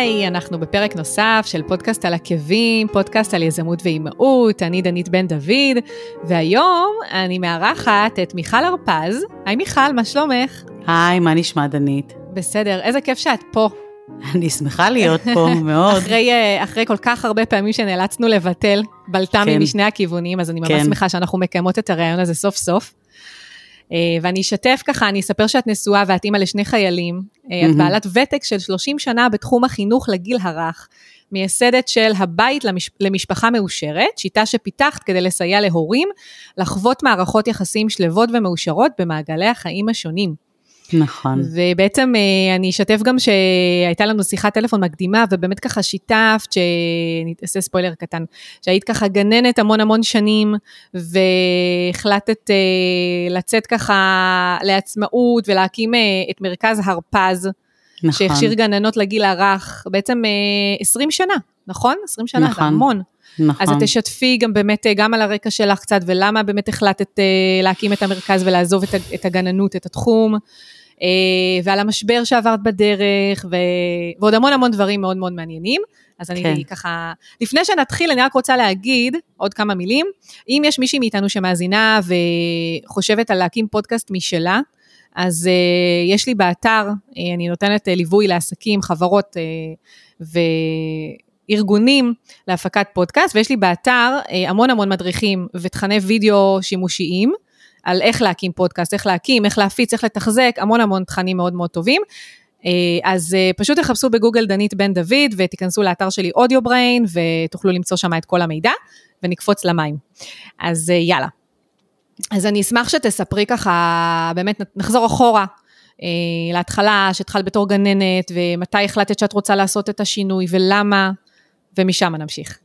היי, אנחנו בפרק נוסף של פודקאסט על עקבים, פודקאסט על יזמות ואימהות, אני דנית בן דוד, והיום אני מארחת את מיכל הרפז. היי מיכל, מה שלומך? היי, מה נשמע דנית? בסדר, איזה כיף שאת פה. אני שמחה להיות פה מאוד. אחרי, אה, אחרי כל כך הרבה פעמים שנאלצנו לבטל בלת"מים כן. משני הכיוונים, אז אני ממש כן. שמחה שאנחנו מקיימות את הרעיון הזה סוף סוף. אה, ואני אשתף ככה, אני אספר שאת נשואה ואת אימא לשני חיילים. Mm-hmm. את בעלת ותק של 30 שנה בתחום החינוך לגיל הרך. מייסדת של הבית למש... למשפחה מאושרת, שיטה שפיתחת כדי לסייע להורים לחוות מערכות יחסים שלוות ומאושרות במעגלי החיים השונים. נכון. ובעצם אה, אני אשתף גם שהייתה לנו שיחת טלפון מקדימה, ובאמת ככה שיתפת, שאני אעשה ספוילר קטן, שהיית ככה גננת המון המון שנים, והחלטת אה, לצאת ככה לעצמאות ולהקים אה, את מרכז הרפז. נכון. שהכשיר גננות לגיל הרך, בעצם 20 שנה, נכון? 20 שנה, נכון. זה המון. נכון. אז את תשתפי גם באמת, גם על הרקע שלך קצת, ולמה באמת החלטת להקים את המרכז ולעזוב את הגננות, את התחום. אה, ועל המשבר שעברת בדרך, ו... ועוד המון המון דברים מאוד מאוד מעניינים. אז אני כן. ככה, לפני שנתחיל, אני רק רוצה להגיד עוד כמה מילים. אם יש מישהי מאיתנו שמאזינה וחושבת על להקים פודקאסט משלה, אז uh, יש לי באתר, uh, אני נותנת uh, ליווי לעסקים, חברות uh, וארגונים להפקת פודקאסט, ויש לי באתר uh, המון המון מדריכים ותכני וידאו שימושיים. על איך להקים פודקאסט, איך להקים, איך להפיץ, איך לתחזק, המון המון תכנים מאוד מאוד טובים. אה, אז אה, פשוט תחפשו בגוגל דנית בן דוד ותיכנסו לאתר שלי אודיו בריין ותוכלו למצוא שם את כל המידע ונקפוץ למים. אז אה, יאללה. אז אני אשמח שתספרי ככה, באמת נחזור אחורה להתחלה, שהתחלת בתור גננת ומתי החלטת שאת רוצה לעשות את השינוי ולמה, ומשם נמשיך.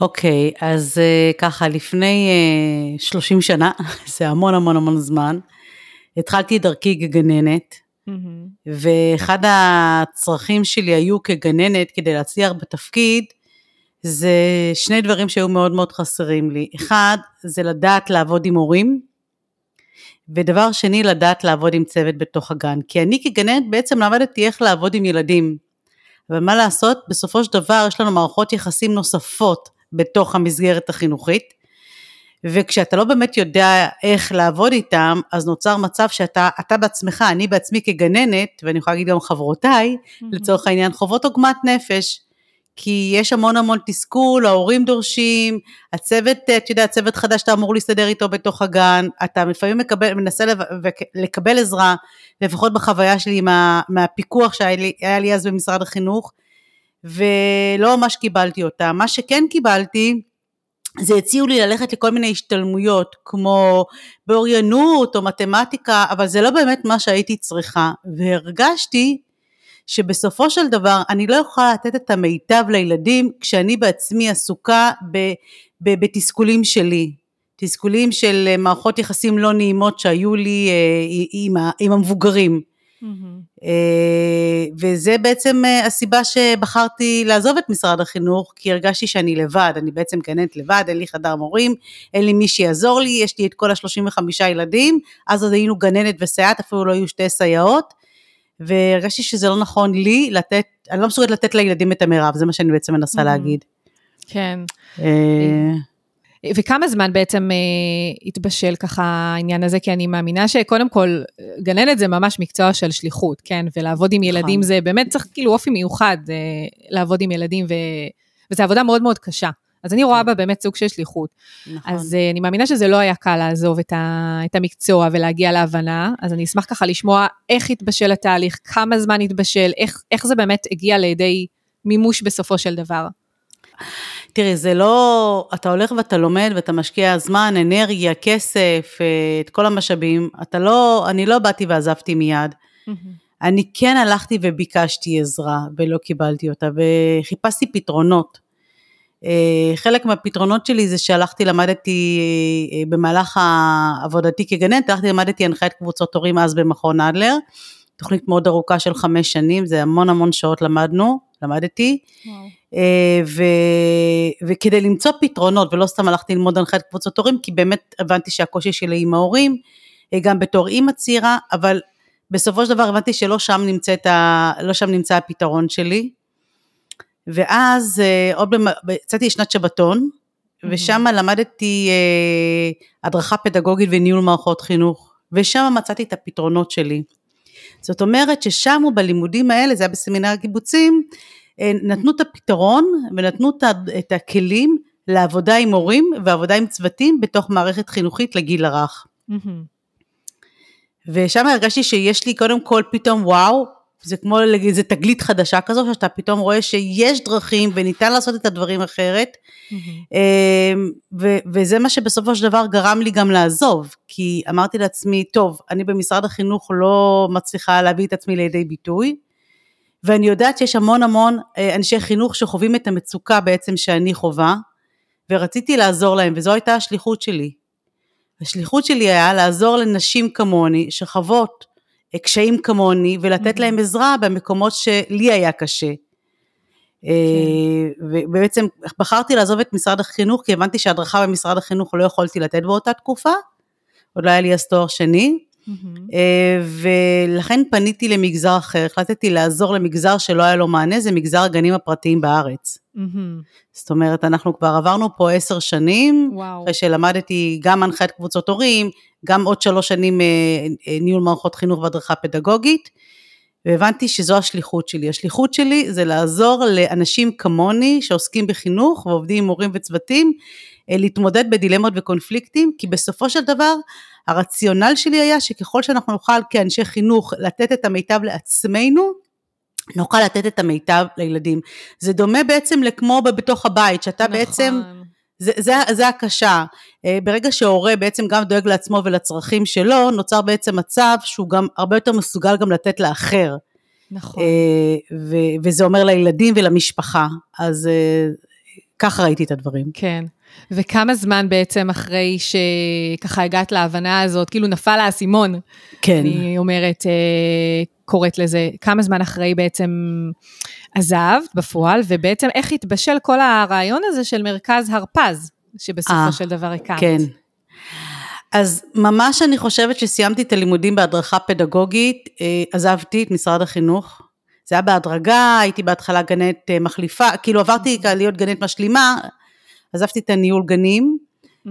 אוקיי, okay, אז uh, ככה, לפני uh, אה, 30 שנה, זה המון המון המון זמן, התחלתי את דרכי כגננת, mm-hmm. ואחד הצרכים שלי היו כגננת, כדי להצליח בתפקיד, זה שני דברים שהיו מאוד מאוד חסרים לי. אחד, זה לדעת לעבוד עם הורים, ודבר שני, לדעת לעבוד עם צוות בתוך הגן. כי אני כגננת בעצם למדתי איך לעבוד עם ילדים. אבל מה לעשות, בסופו של דבר יש לנו מערכות יחסים נוספות בתוך המסגרת החינוכית. וכשאתה לא באמת יודע איך לעבוד איתם, אז נוצר מצב שאתה אתה בעצמך, אני בעצמי כגננת, ואני יכולה להגיד גם חברותיי, mm-hmm. לצורך העניין, חוות עוגמת נפש. כי יש המון המון תסכול, ההורים דורשים, הצוות, אתה יודע, הצוות חדש שאתה אמור להסתדר איתו בתוך הגן, אתה לפעמים מקבל, מנסה לקבל עזרה, לפחות בחוויה שלי מה, מהפיקוח שהיה לי, לי אז במשרד החינוך, ולא ממש קיבלתי אותה. מה שכן קיבלתי, זה הציעו לי ללכת לכל מיני השתלמויות, כמו באוריינות או מתמטיקה, אבל זה לא באמת מה שהייתי צריכה. והרגשתי שבסופו של דבר אני לא יכולה לתת את המיטב לילדים כשאני בעצמי עסוקה ב, ב, בתסכולים שלי. תסכולים של מערכות יחסים לא נעימות שהיו לי אה, עם, עם המבוגרים. Mm-hmm. וזה בעצם אה, הסיבה שבחרתי לעזוב את משרד החינוך, כי הרגשתי שאני לבד, אני בעצם גננת לבד, אין לי חדר מורים, אין לי מי שיעזור לי, יש לי את כל ה-35 ילדים, אז עוד היינו גננת וסייעת, אפילו לא היו שתי סייעות, והרגשתי שזה לא נכון לי לתת, אני לא מסוגלת לתת לילדים את המרב, זה מה שאני בעצם מנסה mm-hmm. להגיד. כן. וכמה זמן בעצם אה, התבשל ככה העניין הזה? כי אני מאמינה שקודם כל, גננת זה ממש מקצוע של שליחות, כן? ולעבוד עם ילדים נכון. זה באמת צריך כאילו אופי מיוחד אה, לעבוד עם ילדים, ו... וזו עבודה מאוד מאוד קשה. אז אני רואה כן. בה באמת סוג של שליחות. נכון. אז uh, אני מאמינה שזה לא היה קל לעזוב את, ה, את המקצוע ולהגיע להבנה, אז אני אשמח ככה לשמוע איך התבשל התהליך, כמה זמן התבשל, איך, איך זה באמת הגיע לידי מימוש בסופו של דבר. תראי, זה לא, אתה הולך ואתה לומד ואתה משקיע זמן, אנרגיה, כסף, אה, את כל המשאבים, אתה לא, אני לא באתי ועזבתי מיד. אני כן הלכתי וביקשתי עזרה ולא קיבלתי אותה, וחיפשתי פתרונות. אה, חלק מהפתרונות שלי זה שהלכתי, למדתי אה, במהלך עבודתי כגננת, הלכתי, למדתי הנחיית קבוצות הורים אז במכון אדלר. תוכנית מאוד ארוכה של חמש שנים, זה המון המון שעות למדנו, למדתי. אה, ו, וכדי למצוא פתרונות, ולא סתם הלכתי ללמוד הנחיית קבוצות הורים, כי באמת הבנתי שהקושי שלי עם ההורים, אה, גם בתור אימא צעירה, אבל בסופו של דבר הבנתי שלא שם, נמצאת ה... לא שם נמצא הפתרון שלי. ואז אה, עוד במ... יצאתי לשנת שבתון, ושם למדתי אה, הדרכה פדגוגית וניהול מערכות חינוך, ושם מצאתי את הפתרונות שלי. זאת אומרת ששם בלימודים האלה, זה היה בסמינר הקיבוצים, אה, נתנו את הפתרון ונתנו את הכלים לעבודה עם הורים ועבודה עם צוותים בתוך מערכת חינוכית לגיל הרך. Mm-hmm. ושם הרגשתי שיש לי קודם כל פתאום וואו, זה כמו איזה תגלית חדשה כזו, שאתה פתאום רואה שיש דרכים וניתן לעשות את הדברים אחרת. Mm-hmm. ו- וזה מה שבסופו של דבר גרם לי גם לעזוב, כי אמרתי לעצמי, טוב, אני במשרד החינוך לא מצליחה להביא את עצמי לידי ביטוי, ואני יודעת שיש המון המון אה, אנשי חינוך שחווים את המצוקה בעצם שאני חווה, ורציתי לעזור להם, וזו הייתה השליחות שלי. השליחות שלי היה לעזור לנשים כמוני, שחוות קשיים כמוני, ולתת. להם עזרה במקומות שלי היה קשה. כן. ובעצם בחרתי לעזוב את משרד החינוך, כי הבנתי שהדרכה במשרד החינוך לא יכולתי לתת באותה תקופה, עוד לא היה לי אז תואר שני, Mm-hmm. ולכן פניתי למגזר אחר, החלטתי לעזור למגזר שלא היה לו מענה, זה מגזר הגנים הפרטיים בארץ. זאת אומרת, אנחנו כבר עברנו פה עשר שנים, וואו. אחרי שלמדתי גם הנחיית קבוצות הורים, גם עוד שלוש שנים אה, אה, ניהול מערכות חינוך והדרכה פדגוגית, והבנתי שזו השליחות שלי. השליחות שלי זה לעזור לאנשים כמוני שעוסקים בחינוך ועובדים עם מורים וצוותים, להתמודד בדילמות וקונפליקטים, כי בסופו של דבר הרציונל שלי היה שככל שאנחנו נוכל כאנשי חינוך לתת את המיטב לעצמנו, נוכל לתת את המיטב לילדים. זה דומה בעצם לכמו בתוך הבית, שאתה נכון. בעצם, זה, זה, זה הקשה. אה, ברגע שהורה בעצם גם דואג לעצמו ולצרכים שלו, נוצר בעצם מצב שהוא גם הרבה יותר מסוגל גם לתת לאחר. נכון. אה, ו- וזה אומר לילדים ולמשפחה. אז אה, ככה ראיתי את הדברים. כן. וכמה זמן בעצם אחרי שככה הגעת להבנה הזאת, כאילו נפל האסימון, כן. אני אומרת, אה, קוראת לזה, כמה זמן אחרי בעצם עזבת בפועל, ובעצם איך התבשל כל הרעיון הזה של מרכז הרפז, שבסופו 아, אה, של דבר הקמת. כן. אז ממש אני חושבת שסיימתי את הלימודים בהדרכה פדגוגית, אה, עזבתי את משרד החינוך. זה היה בהדרגה, הייתי בהתחלה גננת מחליפה, כאילו עברתי להיות גננת משלימה, עזבתי את הניהול גנים, mm-hmm.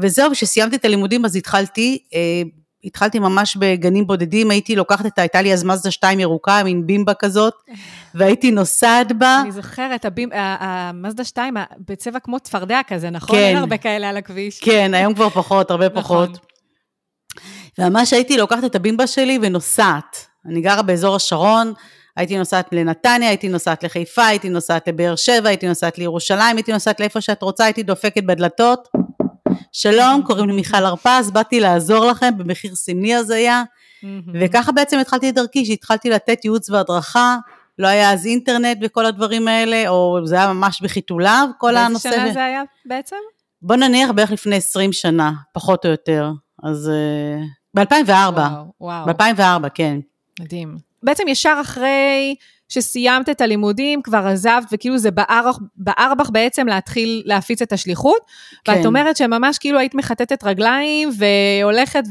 וזהו, כשסיימתי את הלימודים אז התחלתי, אה, התחלתי ממש בגנים בודדים, הייתי לוקחת את, הייתה לי אז מזדה 2 ירוקה, מין בימבה כזאת, והייתי נוסעת בה. אני זוכרת, המזדה 2 בצבע כמו צפרדע כזה, נכון? כן. אין הרבה כאלה על הכביש. כן, היום כבר פחות, הרבה נכון. פחות. וממש הייתי לוקחת את הבימבה שלי ונוסעת. אני גרה באזור השרון, הייתי נוסעת לנתניה, הייתי נוסעת לחיפה, הייתי נוסעת לבאר שבע, הייתי נוסעת לירושלים, הייתי נוסעת לאיפה שאת רוצה, הייתי דופקת בדלתות. שלום, קוראים לי מיכל הרפז, באתי לעזור לכם במחיר סמלי אז היה. וככה בעצם התחלתי את דרכי, שהתחלתי לתת ייעוץ והדרכה, לא היה אז אינטרנט וכל הדברים האלה, או זה היה ממש בחיתוליו, כל הנושא. באיזה שנה זה היה בעצם? בוא נניח בערך לפני 20 שנה, פחות או יותר. אז אה, ב-2004. וואו, וואו. ב-2004, כן. מדהים. בעצם ישר אחרי שסיימת את הלימודים, כבר עזבת, וכאילו זה בער בך בעצם להתחיל להפיץ את השליחות. כן. ואת אומרת שממש כאילו היית מכתתת רגליים, והולכת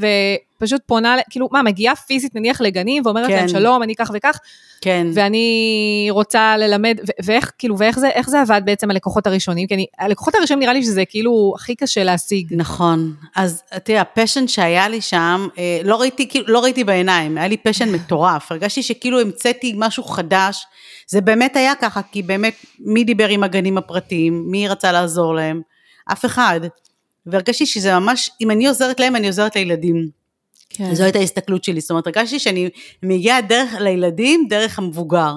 ופשוט פונה, כאילו, מה, מגיעה פיזית נניח לגנים, ואומרת כן. להם, שלום, אני כך וכך, כן. ואני רוצה ללמד, ואיך, כאילו, ואיך זה, זה עבד בעצם הלקוחות הראשונים? כי אני, הלקוחות הראשונים נראה לי שזה כאילו הכי קשה להשיג. נכון. אז תראי, ה passion שהיה לי שם, אה, לא ראיתי, כאילו, לא ראיתי בעיניים, היה לי passion מטורף. הרגשתי שכאילו המצאתי משהו חדש. זה באמת היה ככה, כי באמת, מי דיבר עם הגנים הפרטיים? מי רצה לעזור להם? אף אחד. והרגשתי שזה ממש, אם אני עוזרת להם, אני עוזרת לילדים. כן. זו הייתה ההסתכלות שלי, זאת אומרת, הרגשתי שאני מגיעה דרך לילדים, דרך המבוגר.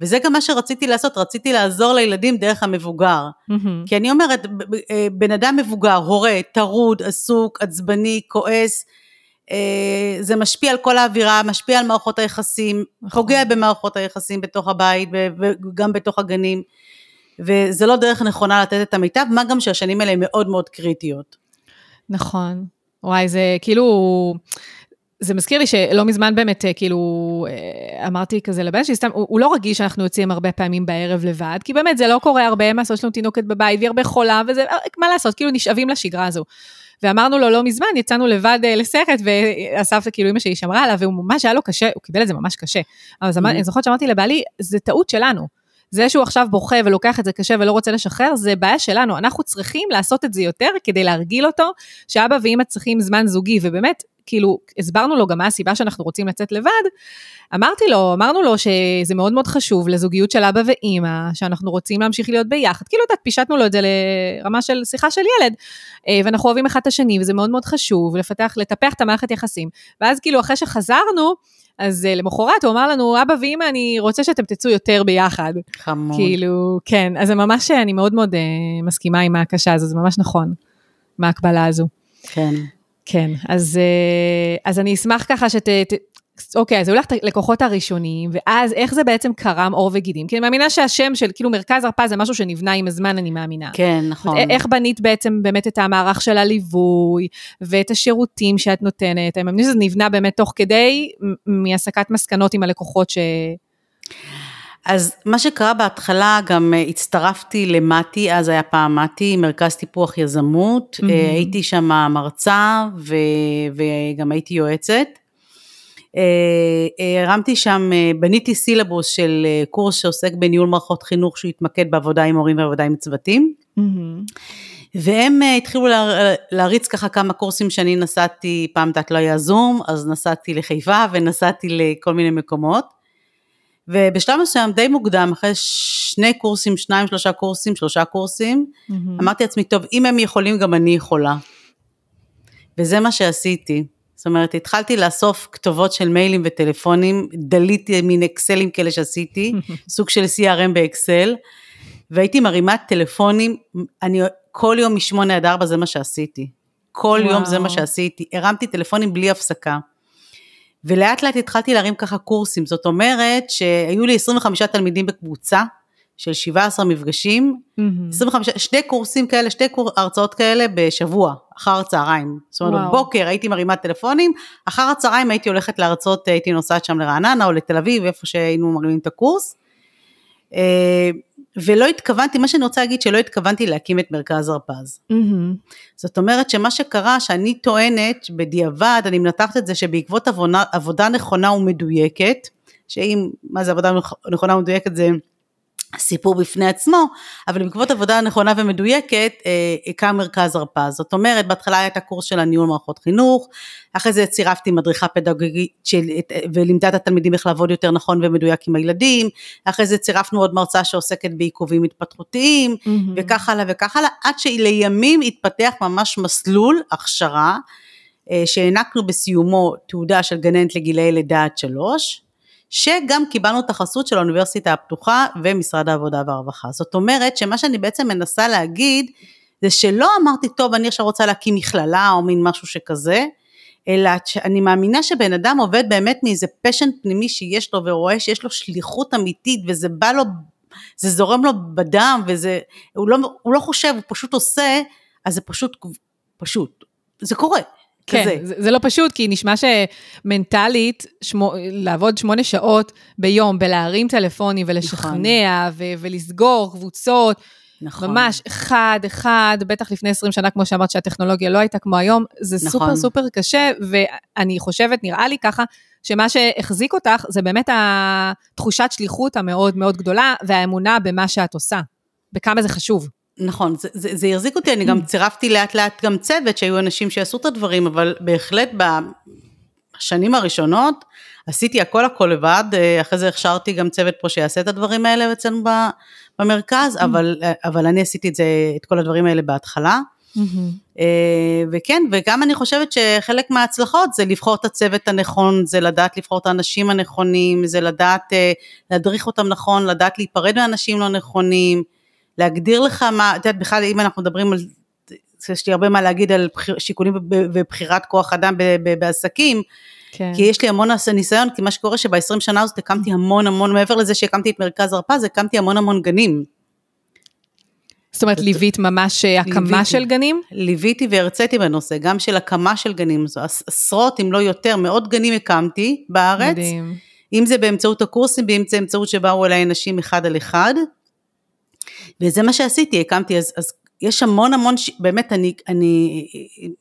וזה גם מה שרציתי לעשות, רציתי לעזור לילדים דרך המבוגר. Mm-hmm. כי אני אומרת, אה, בן אדם מבוגר, הורה, טרוד, עסוק, עצבני, כועס, אה, זה משפיע על כל האווירה, משפיע על מערכות היחסים, נכון. פוגע במערכות היחסים בתוך הבית וגם בתוך הגנים. וזה לא דרך נכונה לתת את המיטב, מה גם שהשנים האלה הן מאוד מאוד קריטיות. נכון. וואי, זה כאילו... זה מזכיר לי שלא מזמן באמת, אה, כאילו, אה, אמרתי כזה לבן שלי, סתם, הוא, הוא לא רגיש שאנחנו יוצאים הרבה פעמים בערב לבד, כי באמת זה לא קורה הרבה, מה לעשות, יש לנו תינוקת בבית, והיא הרבה חולה, וזה, אה, מה לעשות, כאילו נשאבים לשגרה הזו. ואמרנו לו לא מזמן, יצאנו לבד לסרט, ואסף, כאילו אמא שלי שמרה עליו, והוא ממש היה לו קשה, הוא קיבל את זה ממש קשה. אז אני זוכרת שאמרתי לבעלי, זה טעות שלנו. זה שהוא עכשיו בוכה ולוקח את זה קשה ולא רוצה לשחרר, זה בעיה שלנו. אנחנו צריכים לעשות את זה יותר כדי להרגיל אותו, שאבא ואמא צריכים זמן זוגי, ובאמת, כאילו, הסברנו לו גם מה הסיבה שאנחנו רוצים לצאת לבד. אמרתי לו, אמרנו לו שזה מאוד מאוד חשוב לזוגיות של אבא ואימא, שאנחנו רוצים להמשיך להיות ביחד. כאילו, את פישטנו לו את זה לרמה של שיחה של ילד, אה, ואנחנו אוהבים אחד את השני, וזה מאוד מאוד חשוב לפתח, לטפח את המערכת יחסים. ואז כאילו, אחרי שחזרנו, אז uh, למחרת הוא אמר לנו, אבא ואמא, אני רוצה שאתם תצאו יותר ביחד. חמוד. כאילו, כן, אז זה ממש, אני מאוד מאוד uh, מסכימה עם ההקשה הזו, זה ממש נכון, מה ההקבלה הזו. כן. כן, אז, uh, אז אני אשמח ככה שת... ת, אוקיי, אז היו לך את הלקוחות הראשונים, ואז איך זה בעצם קרם עור וגידים? כי אני מאמינה שהשם של, כאילו מרכז הרפאה זה משהו שנבנה עם הזמן, אני מאמינה. כן, נכון. איך בנית בעצם באמת את המערך של הליווי, ואת השירותים שאת נותנת? אני מאמינה שזה נבנה באמת תוך כדי, מהסקת מסקנות עם הלקוחות ש... אז מה שקרה בהתחלה, גם אה, הצטרפתי למטי, אז היה פעם מטי, מרכז טיפוח יזמות, mm-hmm. הייתי שם מרצה ו... וגם הייתי יועצת. אה, הרמתי שם, אה, בניתי סילבוס של אה, קורס שעוסק בניהול מערכות חינוך שהתמקד בעבודה עם הורים ועבודה עם צוותים. Mm-hmm. והם התחילו להריץ ככה כמה קורסים שאני נסעתי, פעם דת לא היה זום, אז נסעתי לחיפה ונסעתי לכל מיני מקומות. ובשלב מסוים די מוקדם, אחרי שני קורסים, שניים, שלושה קורסים, שלושה קורסים, mm-hmm. אמרתי לעצמי, טוב, אם הם יכולים, גם אני יכולה. וזה מה שעשיתי. זאת אומרת, התחלתי לאסוף כתובות של מיילים וטלפונים, דליתי מין אקסלים כאלה שעשיתי, סוג של CRM באקסל, והייתי מרימה טלפונים, אני כל יום משמונה עד ארבע זה מה שעשיתי. כל וואו. יום זה מה שעשיתי. הרמתי טלפונים בלי הפסקה. ולאט לאט התחלתי להרים ככה קורסים, זאת אומרת שהיו לי 25 תלמידים בקבוצה, של 17 מפגשים, mm-hmm. 25, שני קורסים כאלה, שתי קור, הרצאות כאלה בשבוע, אחר הצהריים. זאת אומרת, בבוקר הייתי מרימה טלפונים, אחר הצהריים הייתי הולכת להרצות, הייתי נוסעת שם לרעננה או לתל אביב, איפה שהיינו מרימים את הקורס. אה, ולא התכוונתי, מה שאני רוצה להגיד, שלא התכוונתי להקים את מרכז הרפז. Mm-hmm. זאת אומרת שמה שקרה, שאני טוענת בדיעבד, אני מנתחת את זה שבעקבות עבודה, עבודה נכונה ומדויקת, שאם, מה זה עבודה נכונה ומדויקת זה סיפור בפני עצמו, אבל בעקבות עבודה נכונה ומדויקת, אה, הקם מרכז הרפז. זאת אומרת, בהתחלה היה את הקורס של הניהול מערכות חינוך, אחרי זה צירפתי מדריכה פדגוגית של, ולימדה את התלמידים איך לעבוד יותר נכון ומדויק עם הילדים, אחרי זה צירפנו עוד מרצה שעוסקת בעיכובים התפתחותיים, mm-hmm. וכך הלאה וכך הלאה, עד שלימים התפתח ממש מסלול הכשרה, אה, שהענקנו בסיומו תעודה של גננת לגילאי לידה עד שלוש, שגם קיבלנו את החסות של האוניברסיטה הפתוחה ומשרד העבודה והרווחה. זאת אומרת שמה שאני בעצם מנסה להגיד, זה שלא אמרתי, טוב, אני עכשיו רוצה להקים מכללה או מין משהו שכזה, אלא שאני מאמינה שבן אדם עובד באמת מאיזה פשן פנימי שיש לו ורואה שיש לו שליחות אמיתית וזה בא לו, זה זורם לו בדם וזה, הוא לא, הוא לא חושב, הוא פשוט עושה, אז זה פשוט, פשוט, זה קורה. כן, כזה. זה, זה לא פשוט, כי נשמע שמנטלית, שמו, לעבוד שמונה שעות ביום בלהרים טלפונים ולשכנע נכון. ו- ולסגור קבוצות, נכון. ממש אחד, אחד, בטח לפני 20 שנה, כמו שאמרת, שהטכנולוגיה לא הייתה כמו היום, זה נכון. סופר סופר קשה, ואני חושבת, נראה לי ככה, שמה שהחזיק אותך זה באמת התחושת שליחות המאוד מאוד גדולה, והאמונה במה שאת עושה, בכמה זה חשוב. נכון, זה, זה, זה החזיק אותי, אני גם צירפתי לאט לאט גם צוות שהיו אנשים שעשו את הדברים, אבל בהחלט בשנים הראשונות עשיתי הכל הכל לבד, אה, אחרי זה הכשרתי גם צוות פה שיעשה את הדברים האלה אצלנו במרכז, אבל, אבל אני עשיתי את זה, את כל הדברים האלה בהתחלה. Mm-hmm. וכן, וגם אני חושבת שחלק מההצלחות זה לבחור את הצוות הנכון, זה לדעת לבחור את האנשים הנכונים, זה לדעת אה, להדריך אותם נכון, לדעת להיפרד מאנשים לא נכונים, להגדיר לך מה, את יודעת בכלל אם אנחנו מדברים על, יש לי הרבה מה להגיד על שיקולים ובחירת כוח אדם בעסקים, כן. כי יש לי המון ניסיון, כי מה שקורה שב-20 שנה הזאת הקמתי המון המון, מעבר לזה שהקמתי את מרכז הרפז, הקמתי המון המון גנים. זאת אומרת, ליווית ממש אה, הקמה של גנים? ליוויתי והרציתי בנושא, גם של הקמה של גנים, זו עשרות אם לא יותר, מאות גנים הקמתי בארץ. מדהים. אם זה באמצעות הקורסים, ואם זה באמצעות שבאו אליי אנשים אחד על אחד. וזה מה שעשיתי, הקמתי, אז, אז יש המון המון, באמת אני, אני,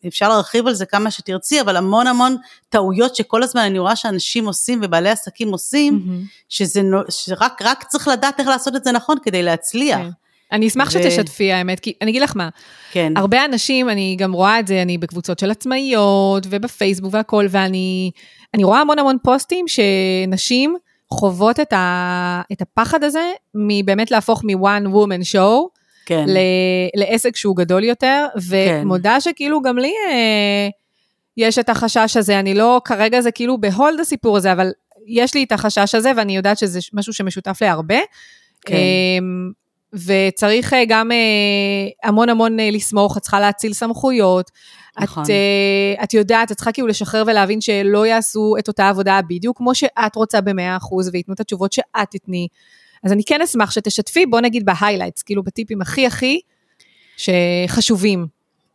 אפשר להרחיב על זה כמה שתרצי, אבל המון המון טעויות שכל הזמן אני רואה שאנשים עושים ובעלי עסקים עושים, mm-hmm. שזה, שרק רק צריך לדעת איך לעשות את זה נכון כדי להצליח. כן. אני אשמח ו... שתשתפי האמת, כי אני אגיד לך מה, כן. הרבה אנשים, אני גם רואה את זה, אני בקבוצות של עצמאיות ובפייסבוק והכל, ואני רואה המון המון פוסטים שנשים חוות את, ה, את הפחד הזה מבאמת להפוך מ-one woman show, כן. לעסק שהוא גדול יותר, כן. ומודה כן. שכאילו גם לי אה, יש את החשש הזה, אני לא, כרגע זה כאילו בהולד הסיפור הזה, אבל יש לי את החשש הזה, ואני יודעת שזה משהו שמשותף להרבה. כן. אה, וצריך אה, גם אה, המון המון אה, לסמוך, את צריכה להאציל סמכויות. נכון. את, את יודעת, את צריכה כאילו לשחרר ולהבין שלא יעשו את אותה עבודה בדיוק כמו שאת רוצה ב-100% וייתנו את התשובות שאת תתני. אז אני כן אשמח שתשתפי, בוא נגיד ב highlights, כאילו בטיפים הכי הכי שחשובים.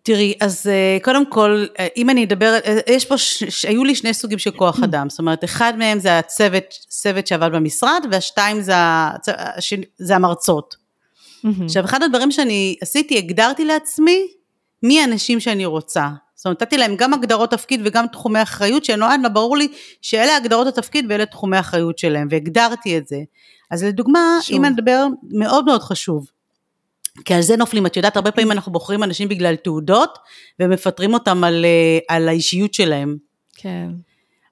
תראי, אז קודם כל, אם אני אדבר, יש פה, ש, היו לי שני סוגים של כוח אדם, זאת אומרת, אחד מהם זה הצוות, צוות שעבד במשרד, והשתיים זה, זה המרצות. Mm-hmm. עכשיו, אחד הדברים שאני עשיתי, הגדרתי לעצמי מי האנשים שאני רוצה. זאת אומרת, נתתי להם גם הגדרות תפקיד וגם תחומי אחריות, שנועד, ברור לי שאלה הגדרות התפקיד ואלה תחומי האחריות שלהם, והגדרתי את זה. אז לדוגמה, שוב. אם אני אדבר, מאוד מאוד חשוב. כי על זה נופלים, את יודעת, הרבה פעמים אנחנו בוחרים אנשים בגלל תעודות, ומפטרים אותם על, אה, על האישיות שלהם. כן.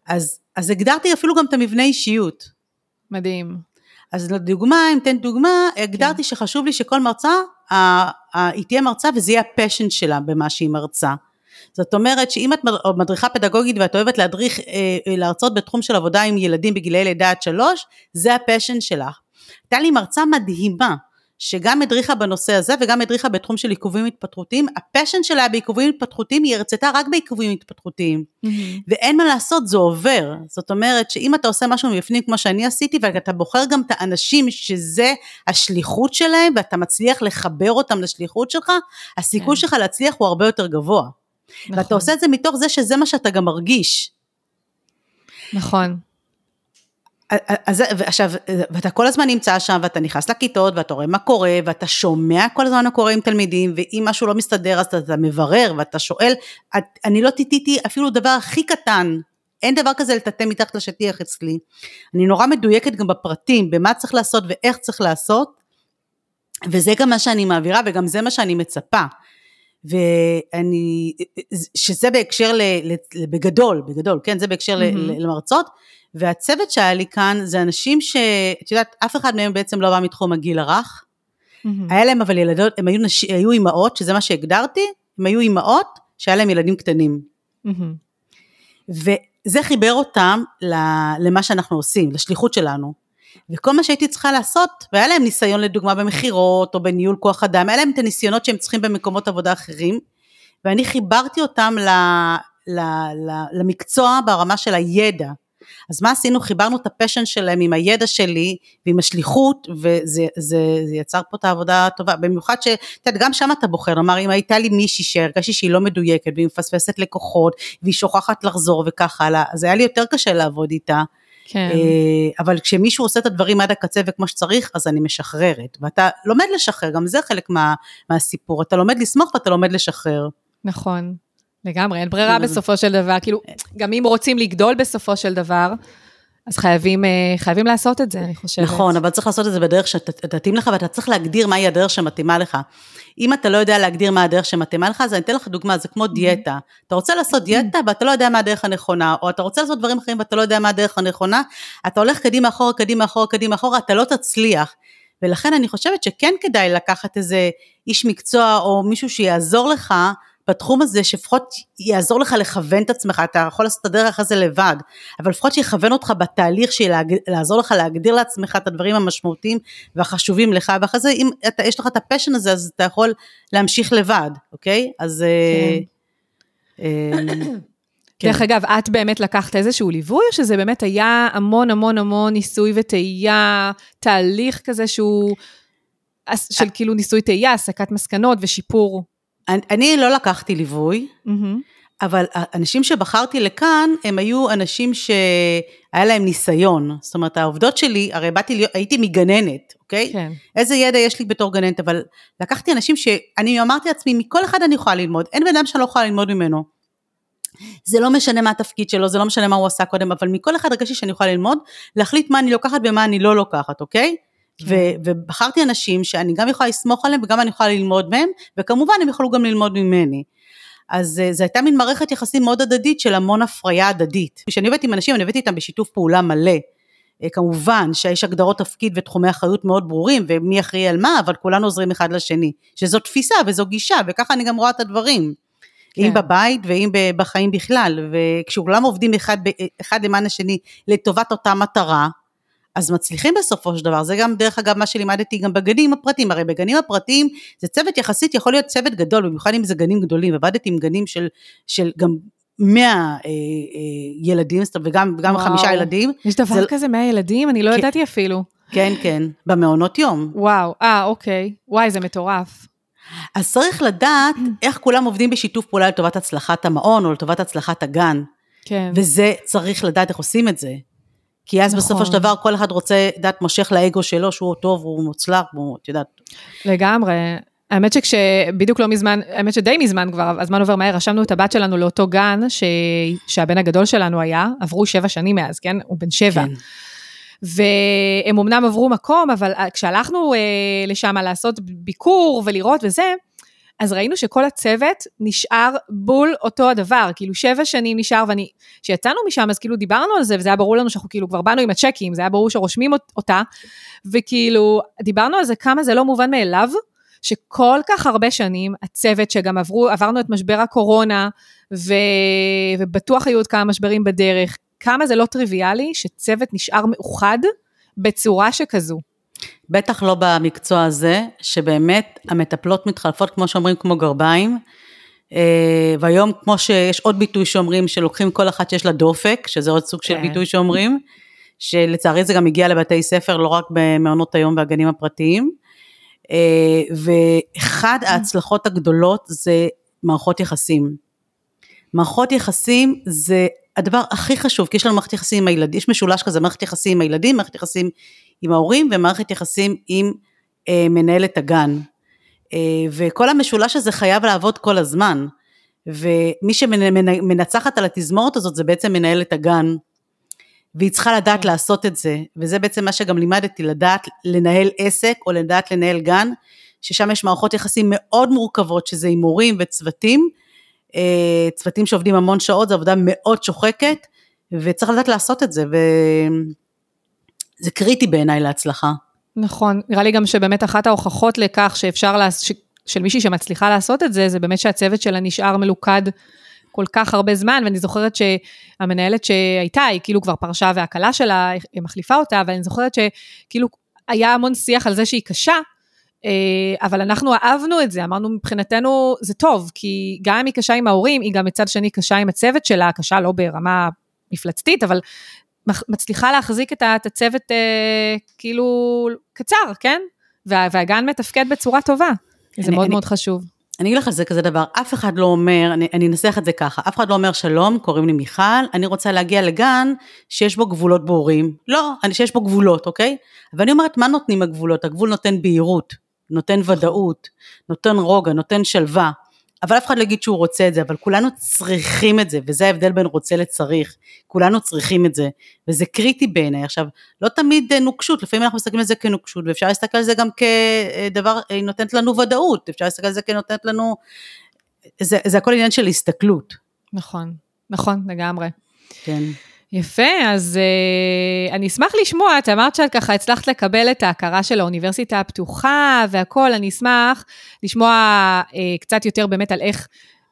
אז, אז הגדרתי אפילו גם את המבנה אישיות. מדהים. אז לדוגמה, אם תן דוגמה, הגדרתי כן. שחשוב לי שכל מרצה, היא תהיה מרצה וזה יהיה הפשן שלה במה שהיא מרצה. זאת אומרת שאם את מדריכה פדגוגית ואת אוהבת להדריך, אה, אה, להרצות בתחום של עבודה עם ילדים בגילאי לידה עד שלוש, זה ה passion שלך. הייתה לי מרצה מדהימה, שגם הדריכה בנושא הזה וגם הדריכה בתחום של עיכובים התפתחותיים, ה passion שלה בעיכובים התפתחותיים היא הרצתה רק בעיכובים התפתחותיים. Mm-hmm. ואין מה לעשות, זה עובר. זאת אומרת שאם אתה עושה משהו מבפנים כמו שאני עשיתי, ואתה בוחר גם את האנשים שזה השליחות שלהם, ואתה מצליח לחבר אותם לשליחות שלך, הסיכוי כן. שלך להצליח הוא הרבה יותר גבוה. נכון. ואתה עושה את זה מתוך זה שזה מה שאתה גם מרגיש. נכון. אז עכשיו, ואתה כל הזמן נמצא שם, ואתה נכנס לכיתות, ואתה רואה מה קורה, ואתה שומע כל הזמן מה קורה עם תלמידים, ואם משהו לא מסתדר אז אתה מברר, ואתה שואל, את, אני לא טיטיתי אפילו דבר הכי קטן, אין דבר כזה לטאטא מתחת לשטיח אצלי. אני נורא מדויקת גם בפרטים, במה צריך לעשות ואיך צריך לעשות, וזה גם מה שאני מעבירה, וגם זה מה שאני מצפה. ואני, שזה בהקשר, ל, בגדול, בגדול, כן, זה בהקשר mm-hmm. למרצות, והצוות שהיה לי כאן זה אנשים שאת יודעת, אף אחד מהם בעצם לא בא מתחום הגיל הרך. Mm-hmm. היה להם אבל ילדות, הם היו, נש... היו אימהות, שזה מה שהגדרתי, הם היו אימהות שהיה להם ילדים קטנים. Mm-hmm. וזה חיבר אותם למה שאנחנו עושים, לשליחות שלנו. וכל מה שהייתי צריכה לעשות, והיה להם ניסיון לדוגמה במכירות או בניהול כוח אדם, היה להם את הניסיונות שהם צריכים במקומות עבודה אחרים, ואני חיברתי אותם ל, ל, ל, למקצוע ברמה של הידע. אז מה עשינו? חיברנו את הפשן שלהם עם הידע שלי ועם השליחות, וזה זה, זה יצר פה את העבודה הטובה. במיוחד ש... את יודעת, גם שם אתה בוחר, כלומר, אם הייתה לי מישהי שהרגשתי שהיא לא מדויקת, והיא מפספסת לקוחות, והיא שוכחת לחזור וכך הלאה, אז היה לי יותר קשה לעבוד איתה. כן. אה, אבל כשמישהו עושה את הדברים עד הקצה וכמו שצריך, אז אני משחררת. ואתה לומד לשחרר, גם זה חלק מה, מהסיפור. אתה לומד לסמוך ואתה לומד לשחרר. נכון. לגמרי, אין ברירה בסופו של דבר, כאילו, גם אם רוצים לגדול בסופו של דבר, אז חייבים, אה, חייבים לעשות את זה, אני חושבת. נכון, אבל צריך לעשות את זה בדרך שתתאים לך, ואתה צריך להגדיר מהי הדרך שמתאימה לך. אם אתה לא יודע להגדיר מה הדרך שמתאימה לך, אז אני אתן לך דוגמה, זה כמו דיאטה. אתה רוצה לעשות דיאטה ואתה לא יודע מה הדרך הנכונה, או אתה רוצה לעשות דברים אחרים ואתה לא יודע מה הדרך הנכונה, אתה הולך קדימה אחורה, קדימה אחורה, קדימה אחורה, אתה לא תצליח. ולכן אני חושבת שכן כדאי לקחת איזה איש מקצוע או מישהו שיעזור לך בתחום הזה, שלפחות יעזור לך לכוון את עצמך, אתה יכול לעשות את הדרך אחרי זה לבד, אבל לפחות שיכוון אותך בתהליך של לעזור לך להגדיר לעצמך את הדברים המשמעותיים והחשובים לך, ואחרי זה אם אתה, יש לך את הפשן הזה, אז אתה יכול להמשיך לבד, אוקיי? אז... אה, כן. אה, כן. דרך אגב, את באמת לקחת איזשהו ליווי, או שזה באמת היה המון המון המון ניסוי וטעייה, תהליך כזה שהוא, של כאילו ניסוי טעייה, הסקת מסקנות ושיפור אני, אני לא לקחתי ליווי, mm-hmm. אבל האנשים שבחרתי לכאן, הם היו אנשים שהיה להם ניסיון. זאת אומרת, העובדות שלי, הרי באתי, הייתי מגננת, אוקיי? כן. איזה ידע יש לי בתור גננת, אבל לקחתי אנשים שאני אמרתי לעצמי, מכל אחד אני יכולה ללמוד, אין בן אדם שאני לא יכולה ללמוד ממנו. זה לא משנה מה התפקיד שלו, זה לא משנה מה הוא עשה קודם, אבל מכל אחד הרגשתי שאני יכולה ללמוד, להחליט מה אני לוקחת ומה אני לא לוקחת, אוקיי? ו- ובחרתי אנשים שאני גם יכולה לסמוך עליהם וגם אני יכולה ללמוד מהם, וכמובן הם יכולו גם ללמוד ממני. אז אה, זו הייתה מין מערכת יחסים מאוד הדדית של המון הפריה הדדית. כשאני עובדת עם אנשים, אני עובדת איתם בשיתוף פעולה מלא. אה, כמובן שיש הגדרות תפקיד ותחומי אחריות מאוד ברורים, ומי אחראי על מה, אבל כולנו עוזרים אחד לשני. שזו תפיסה וזו גישה, וככה אני גם רואה את הדברים. כן. אם בבית ואם בחיים בכלל, וכשכולם עובדים אחד, אחד למען השני לטובת אותה מטרה, אז מצליחים בסופו של דבר, זה גם דרך אגב מה שלימדתי גם בגנים הפרטיים, הרי בגנים הפרטיים זה צוות יחסית יכול להיות צוות גדול, במיוחד אם זה גנים גדולים, עבדתי עם גנים של, של גם 100 אה, אה, ילדים, וגם וגם חמישה ילדים. יש דבר זה... כזה 100 ילדים? אני לא כן, ידעתי אפילו. כן, כן, במעונות יום. וואו, אה, אוקיי. וואי, זה מטורף. אז צריך לדעת איך כולם עובדים בשיתוף פעולה לטובת הצלחת המעון או לטובת הצלחת הגן. כן. וזה, צריך לדעת איך עושים את זה. כי אז נכון. בסופו של דבר כל אחד רוצה, את יודעת, מושך לאגו שלו שהוא טוב, הוא מוצלח, הוא, את יודעת. לגמרי. האמת שכשבדיוק לא מזמן, האמת שדי מזמן כבר, הזמן עובר מהר, רשמנו את הבת שלנו לאותו גן ש... שהבן הגדול שלנו היה, עברו שבע שנים מאז, כן? הוא בן שבע. כן. והם אמנם עברו מקום, אבל כשהלכנו אה, לשם לעשות ביקור ולראות וזה, אז ראינו שכל הצוות נשאר בול אותו הדבר, כאילו שבע שנים נשאר, ואני, כשיצאנו משם אז כאילו דיברנו על זה, וזה היה ברור לנו שאנחנו כאילו כבר באנו עם הצ'קים, זה היה ברור שרושמים אותה, וכאילו דיברנו על זה כמה זה לא מובן מאליו, שכל כך הרבה שנים הצוות שגם עברו, עברנו את משבר הקורונה, ו, ובטוח היו עוד כמה משברים בדרך, כמה זה לא טריוויאלי שצוות נשאר מאוחד בצורה שכזו. בטח לא במקצוע הזה, שבאמת המטפלות מתחלפות, כמו שאומרים, כמו גרביים. אה, והיום, כמו שיש עוד ביטוי שאומרים, שלוקחים כל אחת שיש לה דופק, שזה עוד סוג של כן. ביטוי שאומרים, שלצערי זה גם הגיע לבתי ספר, לא רק במעונות היום והגנים הפרטיים. אה, ואחד ההצלחות הגדולות זה מערכות יחסים. מערכות יחסים זה הדבר הכי חשוב, כי יש לנו מערכת יחסים עם הילדים, יש משולש כזה, מערכת יחסים עם הילדים, מערכת יחסים עם ההורים ומערכת יחסים עם אה, מנהלת הגן. אה, וכל המשולש הזה חייב לעבוד כל הזמן. ומי שמנצחת על התזמורת הזאת זה בעצם מנהלת הגן. והיא צריכה לדעת כן. לעשות את זה, וזה בעצם מה שגם לימדתי, לדעת לנהל עסק או לדעת לנהל גן, ששם יש מערכות יחסים מאוד מורכבות, שזה עם מורים וצוותים, אה, צוותים שעובדים המון שעות, זו עבודה מאוד שוחקת, וצריך לדעת לעשות את זה, וזה קריטי בעיניי להצלחה. נכון, נראה לי גם שבאמת אחת ההוכחות לכך שאפשר, לה... ש... של מישהי שמצליחה לעשות את זה, זה באמת שהצוות שלה נשאר מלוכד כל כך הרבה זמן, ואני זוכרת שהמנהלת שהייתה, היא כאילו כבר פרשה והכלה שלה, היא מחליפה אותה, אבל אני זוכרת שכאילו היה המון שיח על זה שהיא קשה, אה, אבל אנחנו אהבנו את זה, אמרנו מבחינתנו זה טוב, כי גם אם היא קשה עם ההורים, היא גם מצד שני קשה עם הצוות שלה, קשה לא ברמה מפלצתית, אבל מצליחה להחזיק את הצוות אה, כאילו קצר, כן? והגן מתפקד בצורה טובה, זה מאוד אני, מאוד חשוב. אני אגיד לך על זה כזה דבר, אף אחד לא אומר, אני, אני אנסח את זה ככה, אף אחד לא אומר שלום, קוראים לי מיכל, אני רוצה להגיע לגן שיש בו גבולות ברורים. לא, אני, שיש בו גבולות, אוקיי? ואני אומרת, מה נותנים הגבולות? הגבול נותן בהירות, נותן ודאות, נותן רוגע, נותן שלווה. אבל אף אחד לא יגיד שהוא רוצה את זה, אבל כולנו צריכים את זה, וזה ההבדל בין רוצה לצריך. כולנו צריכים את זה, וזה קריטי בעיניי. עכשיו, לא תמיד אה, נוקשות, לפעמים אנחנו מסתכלים על זה כנוקשות, ואפשר להסתכל על זה גם כדבר, היא נותנת לנו ודאות, אפשר להסתכל על זה כנותנת לנו, זה, זה הכל עניין של הסתכלות. נכון, נכון, לגמרי. כן. יפה, אז uh, אני אשמח לשמוע, את אמרת שאת ככה הצלחת לקבל את ההכרה של האוניברסיטה הפתוחה והכול, אני אשמח לשמוע uh, קצת יותר באמת על איך,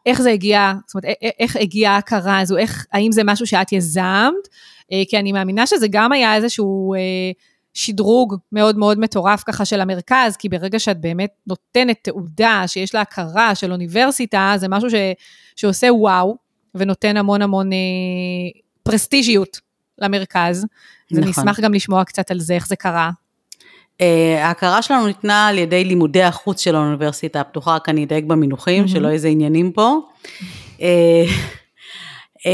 איך זה הגיע, זאת אומרת, איך הגיעה ההכרה הזו, איך, האם זה משהו שאת יזמת, uh, כי אני מאמינה שזה גם היה איזשהו uh, שדרוג מאוד מאוד מטורף ככה של המרכז, כי ברגע שאת באמת נותנת תעודה שיש לה הכרה של אוניברסיטה, זה משהו ש, שעושה וואו, ונותן המון המון... פרסטיג'יות למרכז. נכון. אז אני אשמח גם לשמוע קצת על זה, איך זה קרה. Uh, ההכרה שלנו ניתנה על ידי לימודי החוץ של האוניברסיטה הפתוחה, רק אני אדייק במינוחים, mm-hmm. שלא איזה עניינים פה. Uh, uh,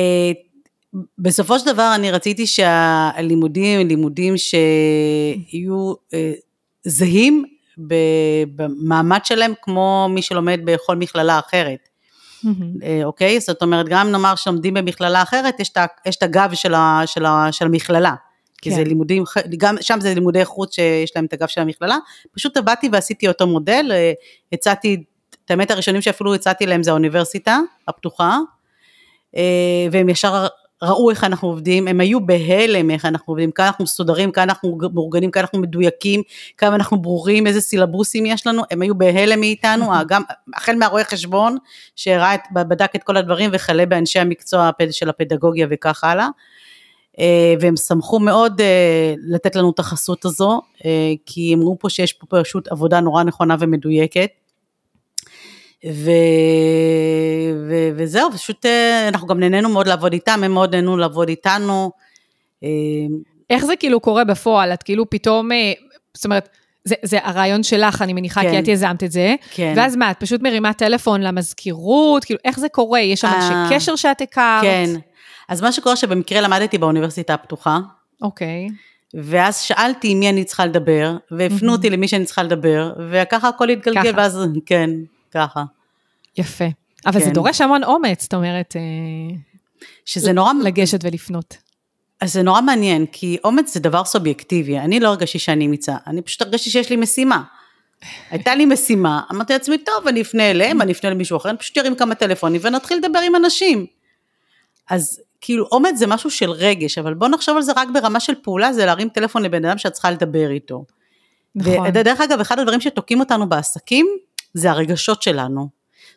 בסופו של דבר אני רציתי שהלימודים הם לימודים שיהיו uh, זהים במעמד שלהם כמו מי שלומד בכל מכללה אחרת. Mm-hmm. אוקיי? זאת אומרת, גם נאמר שלומדים במכללה אחרת, יש את הגב של, ה, של, ה, של המכללה. כי כן. זה לימודים, גם שם זה לימודי חוץ שיש להם את הגב של המכללה. פשוט באתי ועשיתי אותו מודל, אה, הצעתי, את האמת הראשונים שאפילו הצעתי להם זה האוניברסיטה הפתוחה, והם ישר ראו איך אנחנו עובדים, הם היו בהלם איך אנחנו עובדים, כאן אנחנו מסודרים, כאן אנחנו מאורגנים, כאן אנחנו מדויקים, כמה אנחנו ברורים, איזה סילבוסים יש לנו, הם היו בהלם מאיתנו, גם החל מהרואה חשבון, שהראה, בדק את כל הדברים וכלה באנשי המקצוע של הפדגוגיה וכך הלאה. אה, והם שמחו מאוד אה, לתת לנו את החסות הזו, אה, כי אמרו פה שיש פה פשוט עבודה נורא נכונה ומדויקת. ו... ו... וזהו, פשוט אה, אנחנו גם נהנינו מאוד לעבוד איתם, הם מאוד נהנו לעבוד איתנו. אה, איך זה כאילו קורה בפועל? את כאילו פתאום, אה, זאת אומרת, זה, זה הרעיון שלך, אני מניחה, כן. כי את יזמת את זה. כן. ואז מה, את פשוט מרימה טלפון למזכירות? כאילו, איך זה קורה? יש שם אנשי קשר שאת הכרת? כן. אז מה שקורה שבמקרה למדתי באוניברסיטה הפתוחה. אוקיי. ואז שאלתי עם מי אני צריכה לדבר, והפנו אותי למי שאני צריכה לדבר, וככה הכל התגלגל, ככה. ואז, כן. ככה. יפה. אבל כן. זה דורש המון אומץ, זאת אומרת, אה, שזה נורא... לגשת ולפנות. אז זה נורא מעניין, כי אומץ זה דבר סובייקטיבי. אני לא הרגשתי שאני אמיצה, אני פשוט הרגשתי שיש לי משימה. הייתה לי משימה, אמרתי לעצמי, טוב, אני אפנה אליהם, אני אפנה למישהו אחר, אני פשוט ארים כמה טלפונים ונתחיל לדבר עם אנשים. אז כאילו, אומץ זה משהו של רגש, אבל בוא נחשוב על זה רק ברמה של פעולה, זה להרים טלפון לבן אדם שאת צריכה לדבר איתו. נכון. ודרך אגב, אחד הדברים שתוקעים אותנו בעסקים, זה הרגשות שלנו.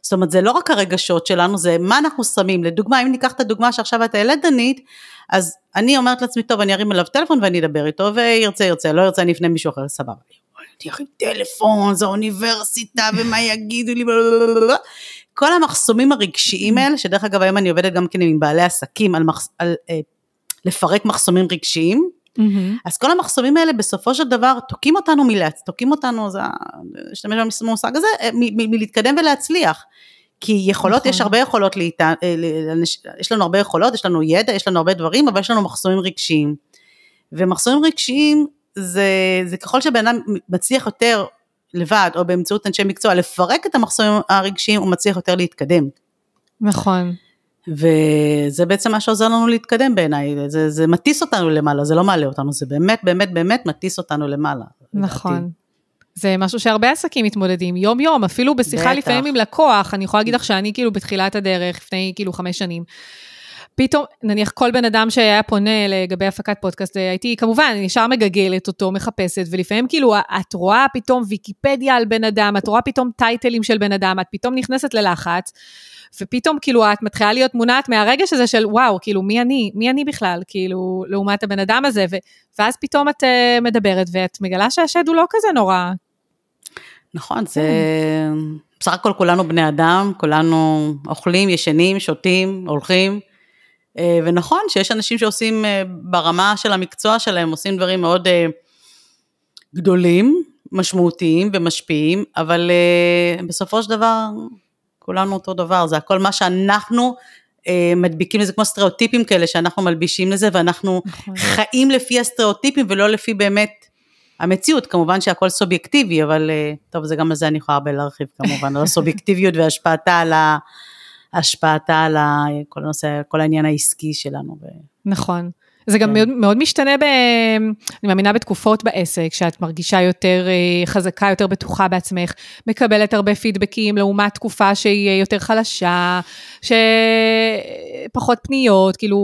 זאת אומרת, זה לא רק הרגשות שלנו, זה מה אנחנו שמים. לדוגמה, אם ניקח את הדוגמה שעכשיו את העלית, דנית, אז אני אומרת לעצמי, טוב, אני ארים אליו טלפון ואני אדבר איתו, וירצה, ירצה, לא ירצה, אני אפנה מישהו אחר, סבבה. אני ארים טלפון, זו אוניברסיטה, ומה יגידו לי, כל המחסומים הרגשיים האלה, שדרך אגב היום אני עובדת גם כן עם בעלי עסקים על, מחס, על אה, לפרק מחסומים רגשיים, Mm-hmm. אז כל המחסומים האלה בסופו של דבר תוקעים אותנו מלהצ... תוקעים אותנו, זה, להשתמש במושג הזה, אה, מלהתקדם ולהצליח. כי יכולות, נכון. יש הרבה יכולות, לאיתה, אה, יש לנו הרבה יכולות, יש לנו ידע, יש לנו הרבה דברים, אבל יש לנו מחסומים רגשיים. ומחסומים רגשיים זה, זה ככל שבן אדם מצליח יותר לבד, או באמצעות אנשי מקצוע, לפרק את המחסומים הרגשיים, הוא מצליח יותר להתקדם. נכון. וזה בעצם מה שעוזר לנו להתקדם בעיניי, זה, זה מטיס אותנו למעלה, זה לא מעלה אותנו, זה באמת באמת באמת מטיס אותנו למעלה. נכון. לדעתי. זה משהו שהרבה עסקים מתמודדים יום יום, אפילו בשיחה בטח. לפעמים עם לקוח, אני יכולה להגיד לך שאני כאילו בתחילת הדרך, לפני כאילו חמש שנים, פתאום, נניח כל בן אדם שהיה פונה לגבי הפקת פודקאסט, הייתי כמובן ישר מגגלת אותו, מחפשת, ולפעמים כאילו את רואה פתאום ויקיפדיה על בן אדם, את רואה פתאום טייטלים של בן אדם, את פתאום נכנסת ללחץ, ופתאום כאילו את מתחילה להיות מונעת מהרגש הזה של וואו, כאילו מי אני, מי אני בכלל, כאילו, לעומת הבן אדם הזה, ו, ואז פתאום את uh, מדברת ואת מגלה שהשד הוא לא כזה נורא. נכון, זה... בסך הכל כולנו בני אדם, כולנו אוכלים, ישנים, שותים, הולכים. אה, ונכון שיש אנשים שעושים אה, ברמה של המקצוע שלהם, עושים דברים מאוד גדולים, משמעותיים ומשפיעים, אבל בסופו של דבר כולנו אותו דבר, זה הכל מה שאנחנו אה, מדביקים לזה כמו סטריאוטיפים כאלה שאנחנו מלבישים לזה ואנחנו נכון. חיים לפי הסטריאוטיפים ולא לפי באמת המציאות, כמובן שהכל סובייקטיבי, אבל אה, טוב, זה גם על זה אני יכולה הרבה להרחיב כמובן, על הסובייקטיביות והשפעתה על ה... השפעתה על כל הנושא, כל העניין העסקי שלנו. נכון. זה גם כן. מאוד, מאוד משתנה, ב, אני מאמינה, בתקופות בעסק, שאת מרגישה יותר אה, חזקה, יותר בטוחה בעצמך, מקבלת הרבה פידבקים, לעומת תקופה שהיא יותר חלשה, שפחות פניות, כאילו,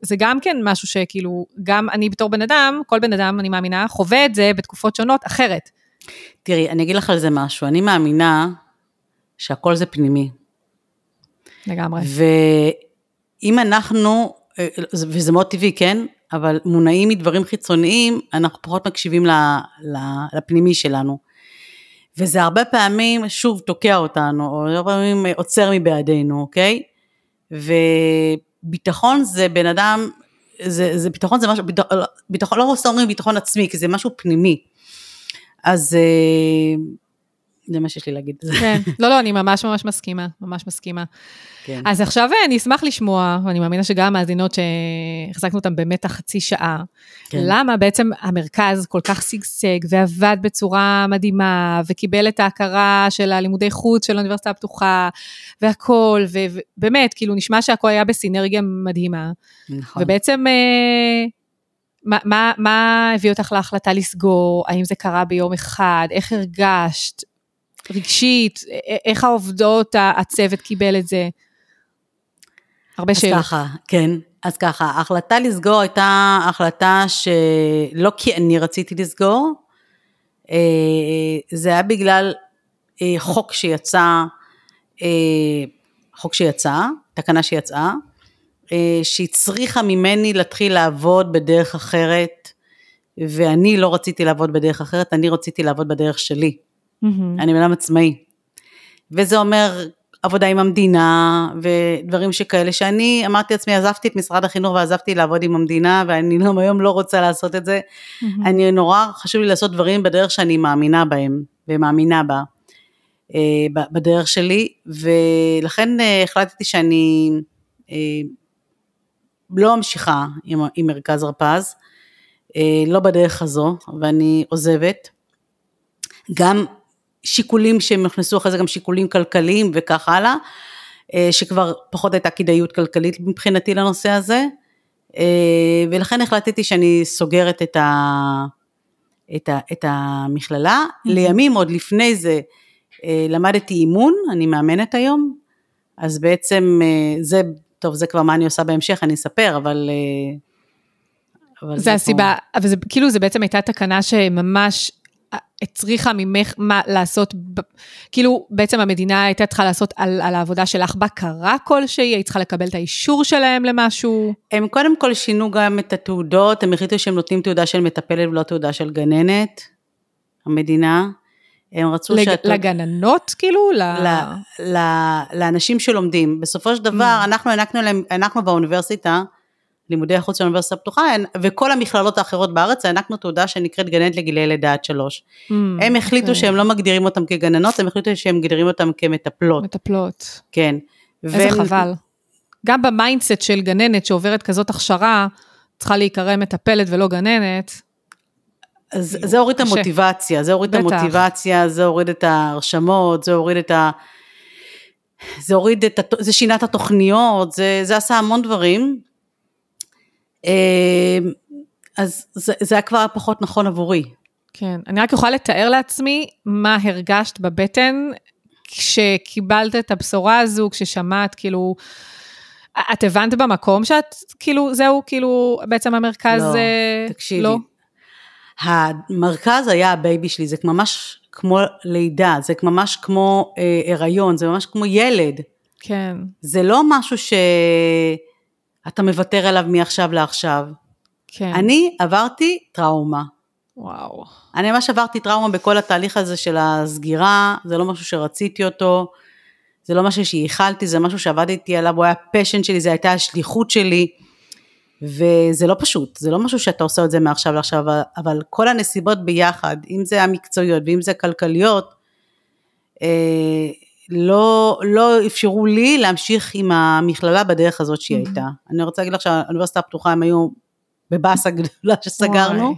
זה גם כן משהו שכאילו, גם אני בתור בן אדם, כל בן אדם, אני מאמינה, חווה את זה בתקופות שונות אחרת. תראי, אני אגיד לך על זה משהו, אני מאמינה שהכל זה פנימי. לגמרי. ואם אנחנו אה, וזה מאוד טבעי, כן? אבל מונעים מדברים חיצוניים, אנחנו פחות מקשיבים לפנימי שלנו. וזה הרבה פעמים, שוב, תוקע אותנו, או הרבה פעמים עוצר מבעדינו, אוקיי? וביטחון זה בן אדם, זה, זה ביטחון זה משהו, ביטחון, לא רוצה אומרים ביטחון עצמי, כי זה משהו פנימי. אז אה, זה מה שיש לי להגיד. כן, לא, לא, אני ממש ממש מסכימה, ממש מסכימה. כן. אז עכשיו אה, אני אשמח לשמוע, ואני מאמינה שגם המאזינות שהחזקנו אותן במתח חצי שעה, כן. למה בעצם המרכז כל כך שגשג ועבד בצורה מדהימה, וקיבל את ההכרה של הלימודי חוץ של האוניברסיטה הפתוחה, והכול, ובאמת, כאילו נשמע שהכל היה בסינרגיה מדהימה. נכון. ובעצם... אה, מה, מה, מה הביא אותך להחלטה לסגור? האם זה קרה ביום אחד? איך הרגשת? רגשית? איך העובדות, הצוות קיבל את זה? הרבה שאלות. אז ככה, כן. אז ככה, ההחלטה לסגור הייתה החלטה שלא כי אני רציתי לסגור, אה, זה היה בגלל אה, חוק שיצא, אה, חוק שיצא, תקנה שיצאה, שהצריכה ממני להתחיל לעבוד בדרך אחרת, ואני לא רציתי לעבוד בדרך אחרת, אני רציתי לעבוד בדרך שלי. Mm-hmm. אני בן אדם עצמאי. וזה אומר עבודה עם המדינה ודברים שכאלה, שאני אמרתי לעצמי, עזבתי את משרד החינוך ועזבתי לעבוד עם המדינה, ואני גם היום לא רוצה לעשות את זה. Mm-hmm. אני נורא, חשוב לי לעשות דברים בדרך שאני מאמינה בהם, ומאמינה בה, אה, בדרך שלי, ולכן אה, החלטתי שאני אה, לא ממשיכה עם, עם מרכז הרפז, לא בדרך הזו, ואני עוזבת. גם שיקולים שהם נכנסו אחרי זה גם שיקולים כלכליים וכך הלאה, אה, שכבר פחות הייתה כדאיות כלכלית מבחינתי לנושא הזה, אה, ולכן החלטתי שאני סוגרת את, ה, את, ה, את המכללה. Mm-hmm. לימים עוד לפני זה אה, למדתי אימון, אני מאמנת היום, אז בעצם זה, טוב זה כבר מה אני עושה בהמשך, אני אספר, אבל... אבל זה, זה הסיבה, פה... אבל זה כאילו זה בעצם הייתה תקנה שממש הצריכה ממך מה לעשות, כאילו בעצם המדינה הייתה צריכה לעשות על, על העבודה שלך בקרה כלשהי, היית צריכה לקבל את האישור שלהם למשהו? הם קודם כל שינו גם את התעודות, הם החליטו שהם נותנים תעודה של מטפלת ולא תעודה של גננת, המדינה. הם רצו לג, שאת... לגננות כאילו? ל... ל, ל, לאנשים שלומדים. בסופו של דבר, mm. אנחנו הענקנו להם, אנחנו באוניברסיטה, לימודי החוץ של האוניברסיטה הפתוחה, וכל המכללות האחרות בארץ הענקנו תעודה שנקראת גננת לגילי לידה עד שלוש. Mm, הם החליטו okay. אוקיי. שהם לא מגדירים אותם כגננות, הם החליטו שהם מגדירים אותם כמטפלות. מטפלות. כן. איזה והם... חבל. גם ב mindset של גננת שעוברת כזאת הכשרה, צריכה להיקרא מטפלת ולא גננת. אז זה הוריד את המוטיבציה, זה הוריד את המוטיבציה, זה הוריד את ההרשמות, זה הוריד את ה... זה הוריד את, ה... זה שינה את התוכניות, זה, זה עשה המון דברים, אז זה, זה היה כבר פחות נכון עבורי. כן, אני רק יכולה לתאר לעצמי מה הרגשת בבטן כשקיבלת את הבשורה הזו, כששמעת, כאילו, את הבנת במקום שאת, כאילו, זהו, כאילו, בעצם המרכז... לא, אה, תקשיבי. לא? המרכז היה ה baby שלי, זה ממש כמו לידה, זה ממש כמו אה, הריון, זה ממש כמו ילד. כן. זה לא משהו ש... אתה מוותר עליו מעכשיו לעכשיו. כן. אני עברתי טראומה. וואו. אני ממש עברתי טראומה בכל התהליך הזה של הסגירה, זה לא משהו שרציתי אותו, זה לא משהו שייחלתי, זה משהו שעבדתי עליו, הוא היה פשן שלי, זו הייתה השליחות שלי, וזה לא פשוט, זה לא משהו שאתה עושה את זה מעכשיו לעכשיו, אבל כל הנסיבות ביחד, אם זה המקצועיות ואם זה כלכליות, אה, לא, לא אפשרו לי להמשיך עם המכללה בדרך הזאת שהיא mm-hmm. הייתה. אני רוצה להגיד לך שהאוניברסיטה הפתוחה הם היו בבאסה גדולה שסגרנו,